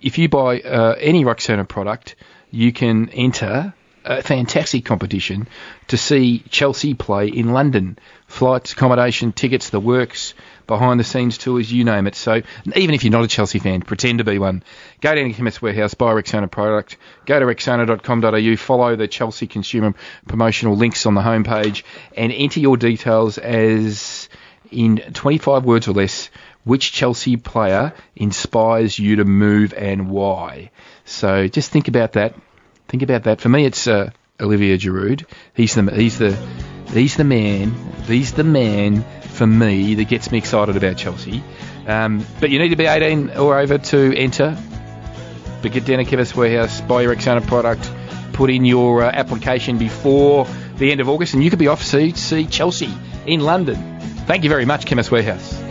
if you buy uh, any Rexona product, you can enter a fantastic competition to see Chelsea play in London. Flights, accommodation, tickets, the works, behind the scenes tours, you name it. So even if you're not a Chelsea fan, pretend to be one. Go to Chemist Warehouse, buy a Rexona product, go to rexona.com.au, follow the Chelsea consumer promotional links on the homepage, and enter your details as in 25 words or less which Chelsea player inspires you to move and why. So just think about that. Think about that. For me, it's uh, Olivier Giroud. He's the he's the he's the man. He's the man for me that gets me excited about Chelsea. Um, but you need to be 18 or over to enter. But get down to Chemist Warehouse, buy your Rexona product, put in your uh, application before the end of August, and you could be off to see Chelsea in London. Thank you very much, Chemist Warehouse.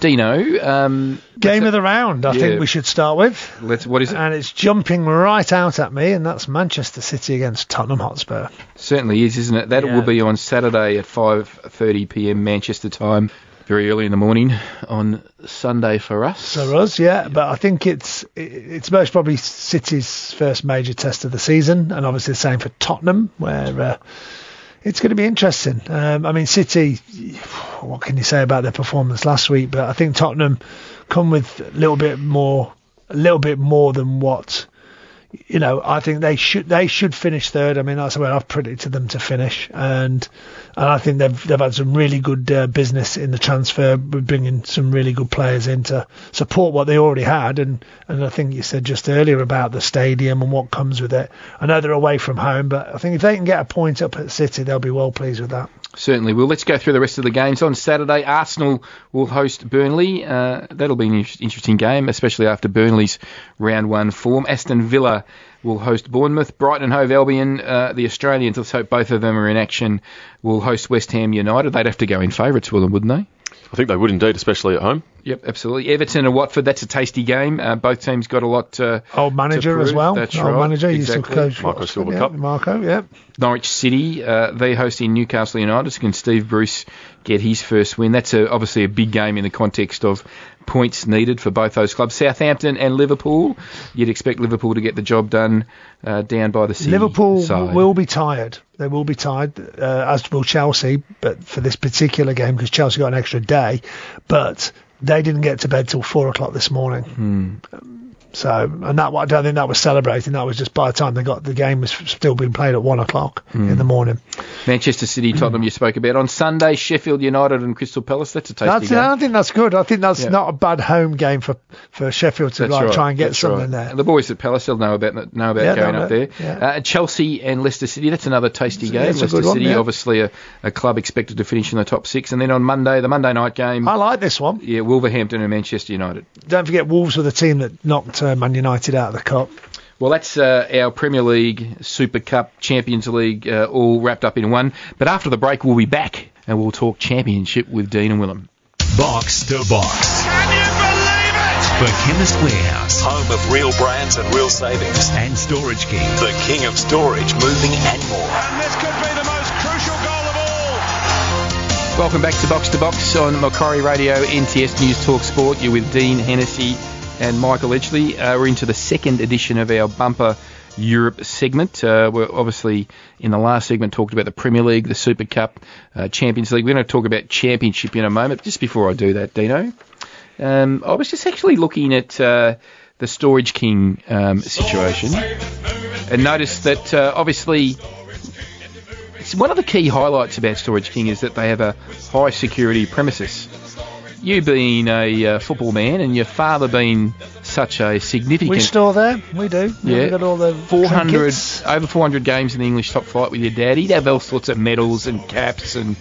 Dino, um, Game of the round, I Yeah. think we should start with. let's. What is it? And it's jumping right out at me, and that's Manchester City against Tottenham Hotspur. Certainly is, isn't it? That Yeah. will be on Saturday at 5:30 p.m. Manchester time, very early in the morning on Sunday for us. For us, yeah, but I think it's it's most probably City's first major test of the season, and obviously the same for Tottenham, where uh, it's going to be interesting. Um, I mean, City, what can you say about their performance last week? But I think Tottenham come with a little bit more, a little bit more than what. You know, I think they should they should finish third. I mean, that's where I've predicted them to finish, and and I think they've they've had some really good uh, business in the transfer, bringing some really good players in to support what they already had, and and I think you said just earlier about the stadium and what comes with it. I know they're away from home, but I think if they can get a point up at City, they'll be well pleased with that. Certainly will. Let's go through the rest of the games. On Saturday, Arsenal will host Burnley. Uh, that'll be an interesting game, especially after Burnley's round one form. Aston Villa will host Bournemouth. Brighton and Hove Albion, uh, the Australians, let's hope both of them are in action, will host West Ham United. They'd have to go in favourites, will them, wouldn't they? I think they would indeed, especially at home. Yep, absolutely. Everton and Watford, that's a tasty game. Uh, both teams got a lot. Uh, Old manager to as well. That's Old right. manager used to coach Marco Watford, Silva yeah, Cup. Marco, yeah. Norwich City, uh, they hosting Newcastle United. So can Steve Bruce get his first win? That's a, obviously a big game in the context of points needed for both those clubs. Southampton and Liverpool. You'd expect Liverpool to get the job done uh, down by the sea. Liverpool side. will be tired. They will be tired, uh, as will Chelsea, but for this particular game because Chelsea got an extra day, but they didn't get to bed till four o'clock this morning. Hmm. So, and that I don't think that was celebrating. That was just by the time they got the game was still being played at one o'clock Hmm. in the morning. Manchester City, Tottenham, you spoke about on Sunday. Sheffield United and Crystal Palace. That's a tasty That's, game. I think that's good. I think that's Yeah. not a bad home game for, for Sheffield to That's like right. try and get That's something right. there. The boys at Palace will know about know about Yeah, going up there. Yeah. Uh, Chelsea and Leicester City. That's another tasty game. it's a Leicester one, City, obviously a, a club expected to finish in the top six, and then on Monday, the Monday night game. I like this one. Yeah, Wolverhampton and Manchester United. Don't forget Wolves were the team that knocked uh, Man United out of the cup. Well, that's uh, our Premier League, Super Cup, Champions League, uh, all wrapped up in one. But after the break, we'll be back and we'll talk Championship with Dean and Willem. Box to box. Can you believe it? For Chemist Warehouse Home of real brands and real savings. and Storage King. The king of storage, moving and more. And this could be the most crucial goal of all. Welcome back to Box to Box on Macquarie Radio, NTS News Talk Sport. You're with Dean Hennessy and Michael Edgley. Uh, we're into the second edition of our bumper Europe segment. Uh, we're obviously in the last segment talked about the Premier League, the Super Cup, uh, Champions League. We're going to talk about Championship in a moment. Just before I do that, Dino, um, I was just actually looking at uh, the Storage King um, situation and noticed that uh, obviously one of the key highlights about Storage King is that they have a high security premises. You being a uh, football man and your father being such a significant We store there. We do. Yeah. We've got all the 400 trinkets. over 400 games in the English top flight with your dad. He'd have all sorts of medals and caps and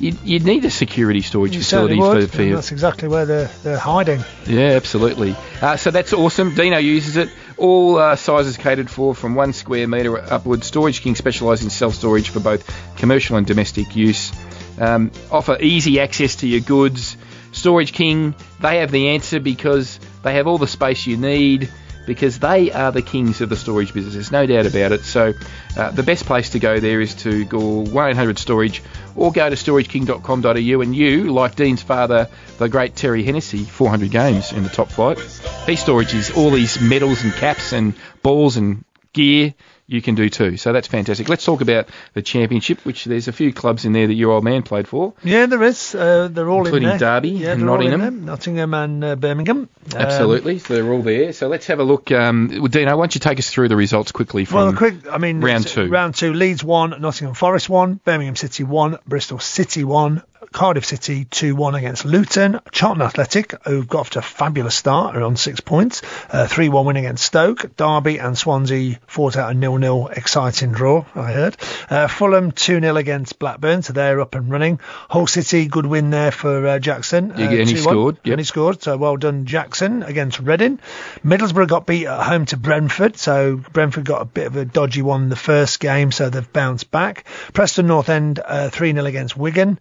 you'd, you'd need a security storage You facility for, for your, That's exactly where they're, they're hiding. yeah, absolutely. Uh, so that's awesome. Dino uses it. All uh, sizes catered for, from one square metre upwards. Storage King specialise in self-storage for both commercial and domestic use. Um, offer easy access to your goods. Storage King, they have the answer because they have all the space you need because they are the kings of the storage business. There's no doubt about it. So uh, the best place to go there is to go 1-800 Storage or go to storageking.com.au and you, like Dean's father, the great Terry Hennessy, 400 games in the top flight. He storages all these medals and caps and balls and gear you can do too. So that's fantastic. Let's talk about the championship, which there's a few clubs in there that your old man played for. Yeah, there is. Uh, they're all Including in there. Derby yeah, and Nottingham. in. Nottingham and uh, Birmingham. Um, Absolutely. so they're all there. So let's have a look. Um, well, Dino, why don't you take us through the results quickly from Well, quick. I mean, round two? Round two. Leeds one, Nottingham Forest one, Birmingham City one, Bristol City one, Cardiff City two one against Luton, Charlton Athletic who've got off to a fabulous start are on six points, three one win against Stoke, Derby and Swansea fought out a nil nil exciting draw. I heard. Uh, Fulham two 0 against Blackburn, so they're up and running. Hull City good win there for uh, Jackson. Uh, and he 2-1. scored, yep. And he scored. So well done, Jackson against Reading. Middlesbrough got beat at home to Brentford. So Brentford got a bit of a dodgy one in the first game, so they've bounced back. Preston North End uh, 3 0 against Wigan.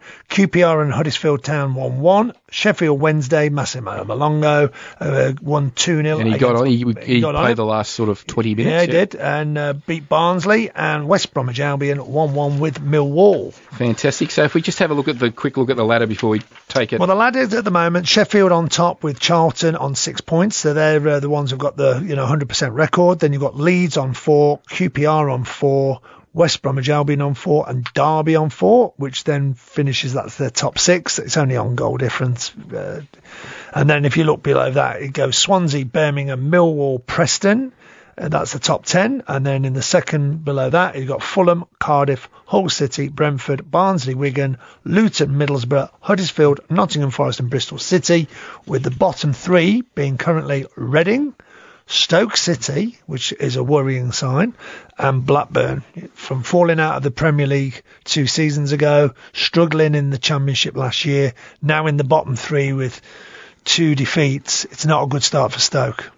QPR and Huddersfield Town 1 1. Sheffield Wednesday, Massimo Luongo uh, won 2 0. and he got on. He, he, got played it. the last sort of 20 minutes. Yeah, he did, and uh, beat Barnsley and West Bromwich Albion 1-1 with Millwall. Fantastic. So if we just have a look at the quick look at the ladder before we take it. Well, the ladders at the moment, Sheffield on top with Charlton on six points. So they're uh, the ones who've got the you know 100% record. Then you've got Leeds on four, QPR on four, West Bromwich Albion on four, and Derby on four, which then finishes that's their top six. It's only on goal difference. Uh, and then if you look below that, it goes Swansea, Birmingham, Millwall, Preston. Uh, that's the top 10. And then in the second below that, you've got Fulham, Cardiff, Hull City, Brentford, Barnsley, Wigan, Luton, Middlesbrough, Huddersfield, Nottingham Forest, and Bristol City, with the bottom three being currently Reading, Stoke City, which is a worrying sign, and Blackburn. From falling out of the Premier League two seasons ago, struggling in the Championship last year, now in the bottom three with two defeats. It's not a good start for Stoke.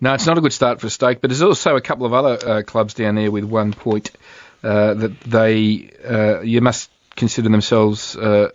No, it's not a good start for Stoke, but there's also a couple of other uh, clubs down there with one point uh, that they uh, you must consider themselves uh,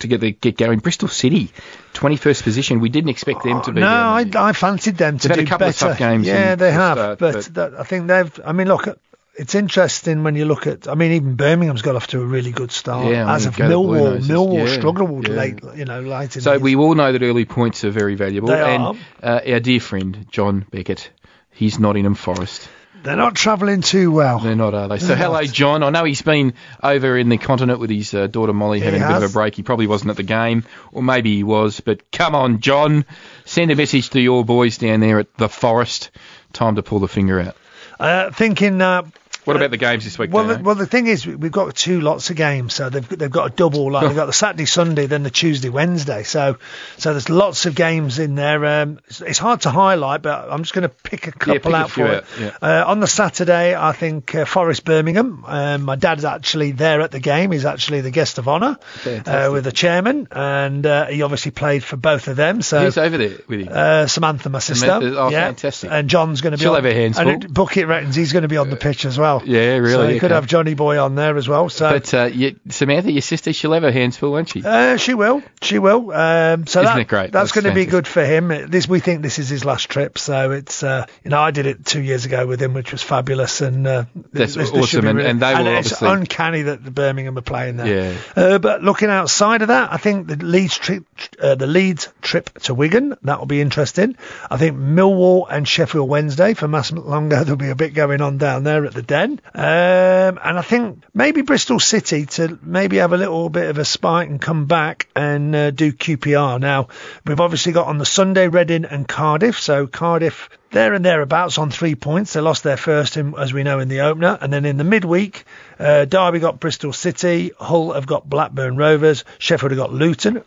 to get the, get going. Bristol City, 21st position. We didn't expect them to be. No, I. I fancied them to They've do a couple of better. tough games Yeah, they have, start, but, but- That, I think they've. I mean, look, it's interesting when you look at. I mean, even Birmingham's got off to a really good start. Yeah, as of go the Blue Millwall, Millwall Yeah, struggled yeah. late. You know, late in So we all know that early points are very valuable. They and are. Uh, our dear friend John Beckett, he's Nottingham Forest. They're not travelling too well. They're not, are they? So, They're hello, not. John. I know he's been over in the continent with his uh, daughter Molly He having a bit of has. a break. He probably wasn't at the game, or maybe he was. But come on, John, send a message to your boys down there at the forest. Time to pull the finger out. Uh, thinking. Uh, What about the games this week? well, the, well, the thing is, we- we've got two lots of games, so they've they've got a double. Like they've got the Saturday, Sunday, then the Tuesday, Wednesday. So, so there's lots of games in there. Um, it's, it's hard to highlight, but I'm just going to pick a couple pick out few for out, it. Uh, on the Saturday, I think uh, Forest Birmingham. Um, my dad's actually there at the game. He's actually the guest of honour uh, with the chairman, and uh, he obviously played for both of them. So Who's over there with him? uh, Samantha, my sister. Samantha, oh, yeah. fantastic. And John's going to be. She'll on, have her hands full. Bucket reckons he's going to be on the pitch as well. Yeah, really, So you could have Johnny Boy on there as well. So but uh, you, Samantha, your sister, she'll have her hands full, won't she? uh, she will, she will. Um, so Isn't that, it great? That's, That's going to be good for him. This we think this is his last trip, so it's uh, you know I did it two years ago with him, which was fabulous, and uh, That's this- this awesome, and- and they will it's obviously- uncanny that the Birmingham are playing there. Yeah. Uh, but looking outside of that, I think the Leeds trip, uh, the Leeds trip to Wigan, that will be interesting. I think Millwall and Sheffield Wednesday for Mass Luongo, there'll be a bit going on down there at the Den. Um, and I think maybe Bristol City to maybe have a little bit of a spike and come back and uh, do QPR. Now, we've obviously got on the Sunday Reading and Cardiff, so Cardiff there and thereabouts on three points. They lost their first, in, as we know, in the opener. And then in the midweek, uh, Derby got Bristol City, Hull have got Blackburn Rovers, Sheffield have got Luton,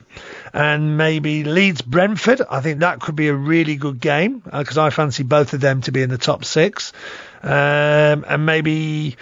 and maybe Leeds Brentford. I think that could be a really good game because I fancy both of them to be in the top six. Um, and maybe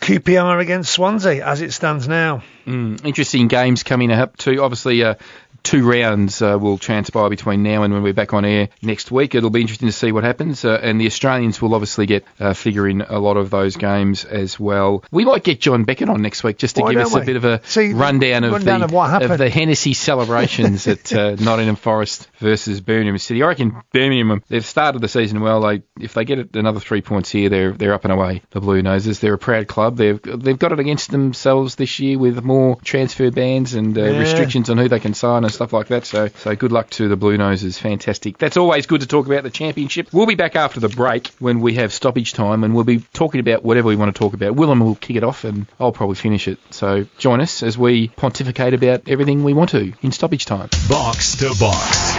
QPR against Swansea as it stands now. Mm, interesting games coming up too. Obviously, uh, two rounds uh, will transpire between now and when we're back on air next week. It'll be interesting to see what happens, uh, and the Australians will obviously get uh, figure in a lot of those games as well. We might get John Beckett on next week just to Why give us a bit of a See, rundown of rundown the of what happened. the Hennessy celebrations at uh, Nottingham Forest versus Birmingham City. I reckon Birmingham they've started the season well. They if they get another three points here, they're they're up and away. The Blue Noses, they're a proud club. They've they've got it against themselves this year with more transfer bans and uh, Yeah. restrictions on who they can sign and stuff like that. So so good luck to the Blue Noses. Fantastic. That's always good to talk about the championship. We'll be back after the break when we have stoppage time and we'll be talking about whatever we want to talk about. Willem will kick it off and I'll probably finish it. So join us as we pontificate about everything we want to in stoppage time. Box to box.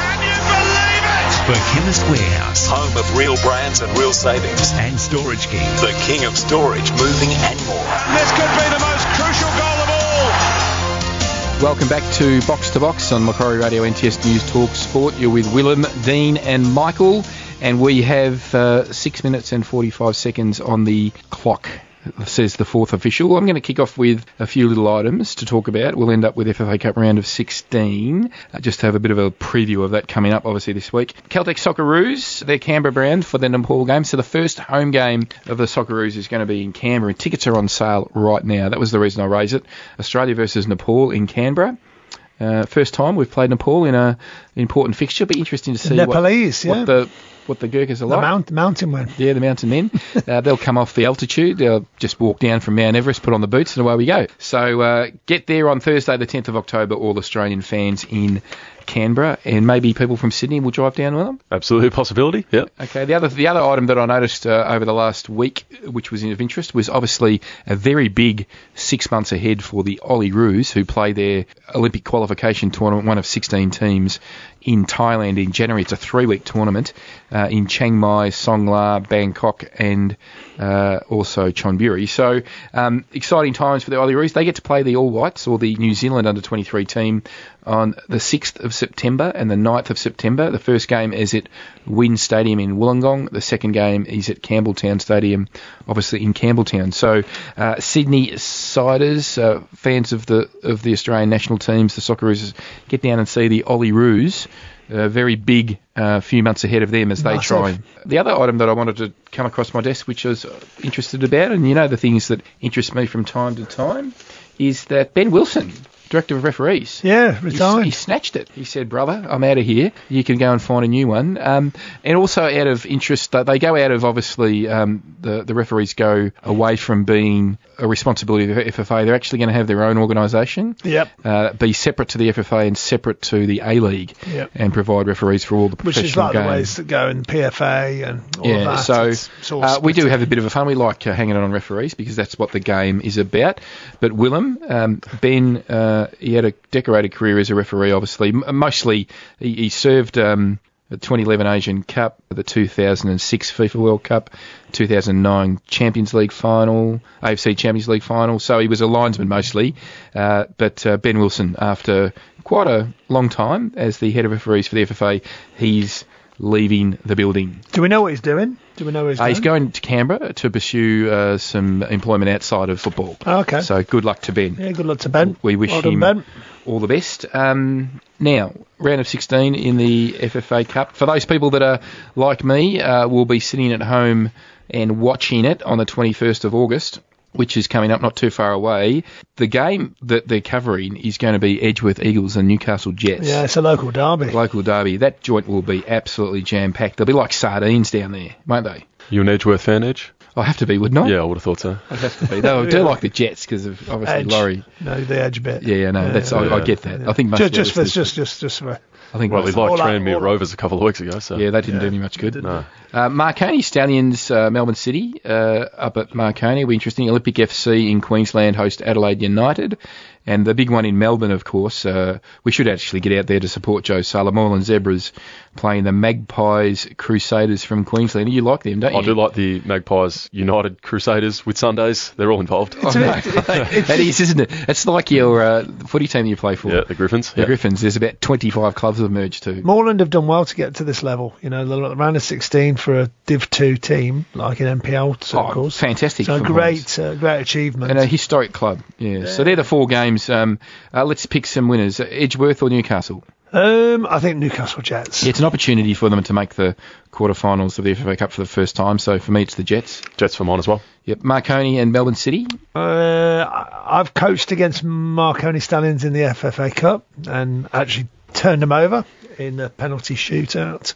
For Chemist Warehouse Home of real brands and real savings. and Storage King. The king of storage, moving and more. This could be the most crucial goal of all. Welcome back to Box to Box on Macquarie Radio NTS News Talk Sport. You're with Willem, Dean, and Michael, and we have uh, six minutes and 45 seconds on the clock. Says the fourth official. I'm going to kick off with a few little items to talk about. We'll end up with FFA Cup round of 16. Uh, just to have a bit of a preview of that coming up, obviously, this week. Celtic Socceroos, their Canberra brand for the Nepal game. So the first home game of the Socceroos is going to be in Canberra. Tickets are on sale right now. That was the reason I raised it. Australia versus Nepal in Canberra. Uh, first time we've played Nepal in a important fixture. Be interesting to see what- Nepalese, what, yeah. the what the Gurkhas are The like. mount, mountain one. Yeah, the mountain men. uh, they'll come off the altitude. They'll just walk down from Mount Everest, put on the boots, and away we go. So uh, get there on Thursday, the 10th of October, all Australian fans in Canberra, and maybe people from Sydney will drive down with them. Absolutely a possibility. Yep. Okay, the other the other item that I noticed uh, over the last week, which was of interest, was obviously a very big six months ahead for the Olyroos, who play their Olympic qualification tournament, one of 16 teams in Thailand in January. It's a three-week tournament uh, in Chiang Mai, Songkhla, Bangkok, and uh, also Chonburi. So um, exciting times for the Olyroos. They get to play the All Whites or the New Zealand under 23 team on the 6th of September and the 9th of September. The first game is at WIN Stadium in Wollongong. The second game is at Campbelltown Stadium, obviously in Campbelltown. So uh, Sydney siders, uh, fans of the of the Australian national teams, the Socceroos, get down and see the Olyroos. Uh, very big uh, few months ahead of them as they try. The other item that I wanted to come across my desk, which I was interested about, and you know the things that interest me from time to time, is that Ben Wilson director of referees. Yeah, He, retired. he snatched it. He said, "Brother, I'm out of here. You can go and find a new one." Um, and also, out of interest, they go out of obviously um, the the referees go away from being a responsibility of the FFA. They're actually going to have their own organisation. Yep. Uh, be separate to the FFA and separate to the A League, Yep. and provide referees for all the professional Which is like games. the ways that go in PFA and all yeah, of that. so It's- it's uh, we do have a bit of a fun. We like uh, hanging on referees because that's what the game is about. But Willem, um, Ben, uh, he had a decorated career as a referee. Obviously, mostly he, he served um, the 2011 Asian Cup, the 2006 FIFA World Cup, 2009 Champions League final, AFC Champions League final. So he was a linesman mostly. Uh, but uh, Ben Wilson, after quite a long time as the head of referees for the FFA, he's leaving the building. Do we know what he's doing? Do we know where he's Uh, going? he's going to Canberra to pursue uh, some employment outside of football. Oh, okay. So good luck to Ben. Yeah, good luck to Ben. We wish Well done, him Ben. all the best. Um, now, round of 16 in the FFA Cup. For those people that are like me, uh, will be sitting at home and watching it on the 21st of August. Which is coming up not too far away. The game that they're covering is going to be Edgeworth Eagles and Newcastle Jets. Yeah, it's a local derby. Local derby. That joint will be absolutely jam packed. They'll be like sardines down there, won't they? You an Edgeworth fan, Edge? I have to be, wouldn't I? Yeah, I would have thought so. I'd have to be. They do like the Jets because of obviously Edge. Laurie. No, the edge bit. Yeah, yeah, no, that's I, I get that. I think most just, just for just just just for I think Well, we most- liked all that- Tranmere all that- Rovers a couple of weeks ago, so yeah, that didn't do me much good. no. Uh, Marconi Stallions, uh, Melbourne City, uh, up at Marconi. Will be interesting. Olympic FC in Queensland host Adelaide United. And the big one in Melbourne, of course, uh, we should actually get out there to support Joe Sala. Moreland Zebras playing the Magpies Crusaders from Queensland. You like them, don't you? I do like the Magpies United Crusaders with Sundays. They're all involved. Oh, no. that is, isn't it? It's like your uh, footy team you play for. Yeah, the Griffins. The Yeah. Griffins. There's about 25 clubs have merged too. Moreland have done well to get to this level. You know, the round of 16 for a Div 2 team, like in NPL of course. fantastic So great, uh, great achievement. And a historic club, yeah. So they're the four games. Um, uh, let's pick some winners: Edgeworth or Newcastle. um, I think Newcastle Jets. Yeah, it's an opportunity for them to make the quarterfinals of the FFA Cup for the first time. So for me, it's the Jets. Jets for mine as well. Yep, Marconi and Melbourne City. Uh, I- I've coached against Marconi Stallions in the FFA Cup and actually turned them over in the penalty shootout.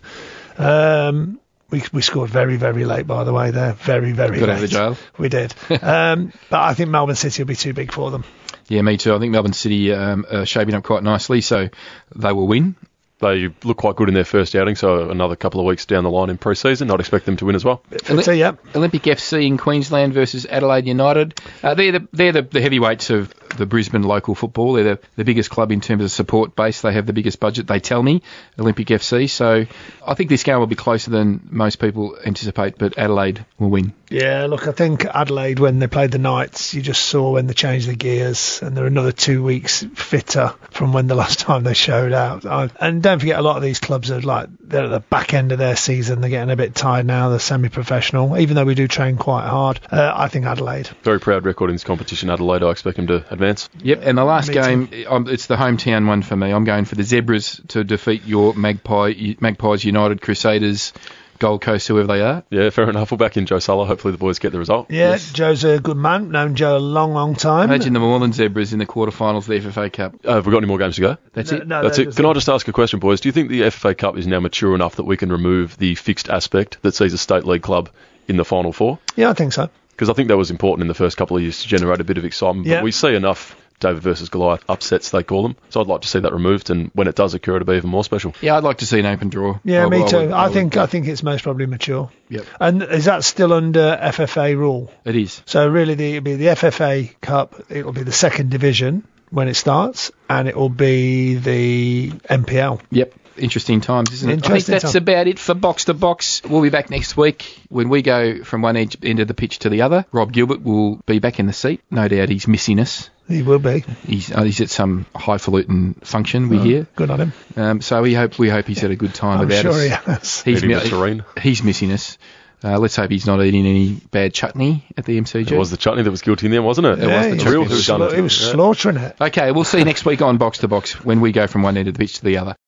Um, we, we scored very, very late, by the way, there. Very, very Got late. out of the jail. We did. um, but I think Melbourne City will be too big for them. Yeah, me too. I think Melbourne City um, are shaping up quite nicely, so they will win. They look quite good in their first outing, so another couple of weeks down the line in pre-season, I'd expect them to win as well. So, yeah. Olympic FC in Queensland versus Adelaide United. Uh, they're the, they're the, the heavyweights of the Brisbane local football. They're the, the biggest club in terms of support base. They have the biggest budget, they tell me, Olympic FC. So I think this game will be closer than most people anticipate, but Adelaide will win. Yeah, look, I think Adelaide, when they played the Knights, you just saw when they changed the gears, and they're another two weeks fitter from when the last time they showed out. I, and don't forget, a lot of these clubs are like they're at the back end of their season. They're getting a bit tired now. They're semi-professional, even though we do train quite hard. Uh, I think Adelaide. Very proud record in this competition, Adelaide. I expect them to advance. Yep, and the last Me game, um, it's the hometown one for me. I'm going for the Zebras to defeat your Magpie, Magpies United Crusaders, Gold Coast, whoever they are. Yeah, fair enough. We're back in Joe Sulla. Hopefully the boys get the result. Yeah, Joe's a good man. Known Joe a long, long time. Imagine the Moreland Zebras in the quarterfinals of the FFA Cup. Uh, have we got any more games to go? That's No, it. no, That's that it. was Can I just ask a question, boys? Do you think the FFA Cup is now mature enough that we can remove the fixed aspect that sees a state league club in the final four? Yeah, I think so. Because I think that was important in the first couple of years to generate a bit of excitement. Yeah. But we see enough David versus Goliath upsets, they call them. So I'd like to see that removed, and when it does occur, to be even more special. Yeah, I'd like to see an open draw. Yeah, I- me I too. would- I, think go. I think it's most probably mature. Yep. And is that still under FFA rule? It is. So really, the, it'll be the FFA Cup. It'll be the second division when it starts, and it will be the NPL. Yep. Interesting times, isn't it? I think that's time. about it for Box to Box. We'll be back next week when we go from one edge, end of the pitch to the other. Rob Gilbert will be back in the seat. No doubt he's missing us. He will be. He's, uh, he's at some highfalutin function, we hear. Good on him. Um, so we hope we hope he's had a good time I'm without sure us. he has. He's, Eating mi- the he's missing us. Uh, let's hope he's not eating any bad chutney at the MCG. It was the chutney that was guilty in there, wasn't it? It was Yeah, the he real was, who done sla- it. was Yeah. slaughtering it. Okay, we'll see you next week on Box to Box when we go from one end of the pitch to the other.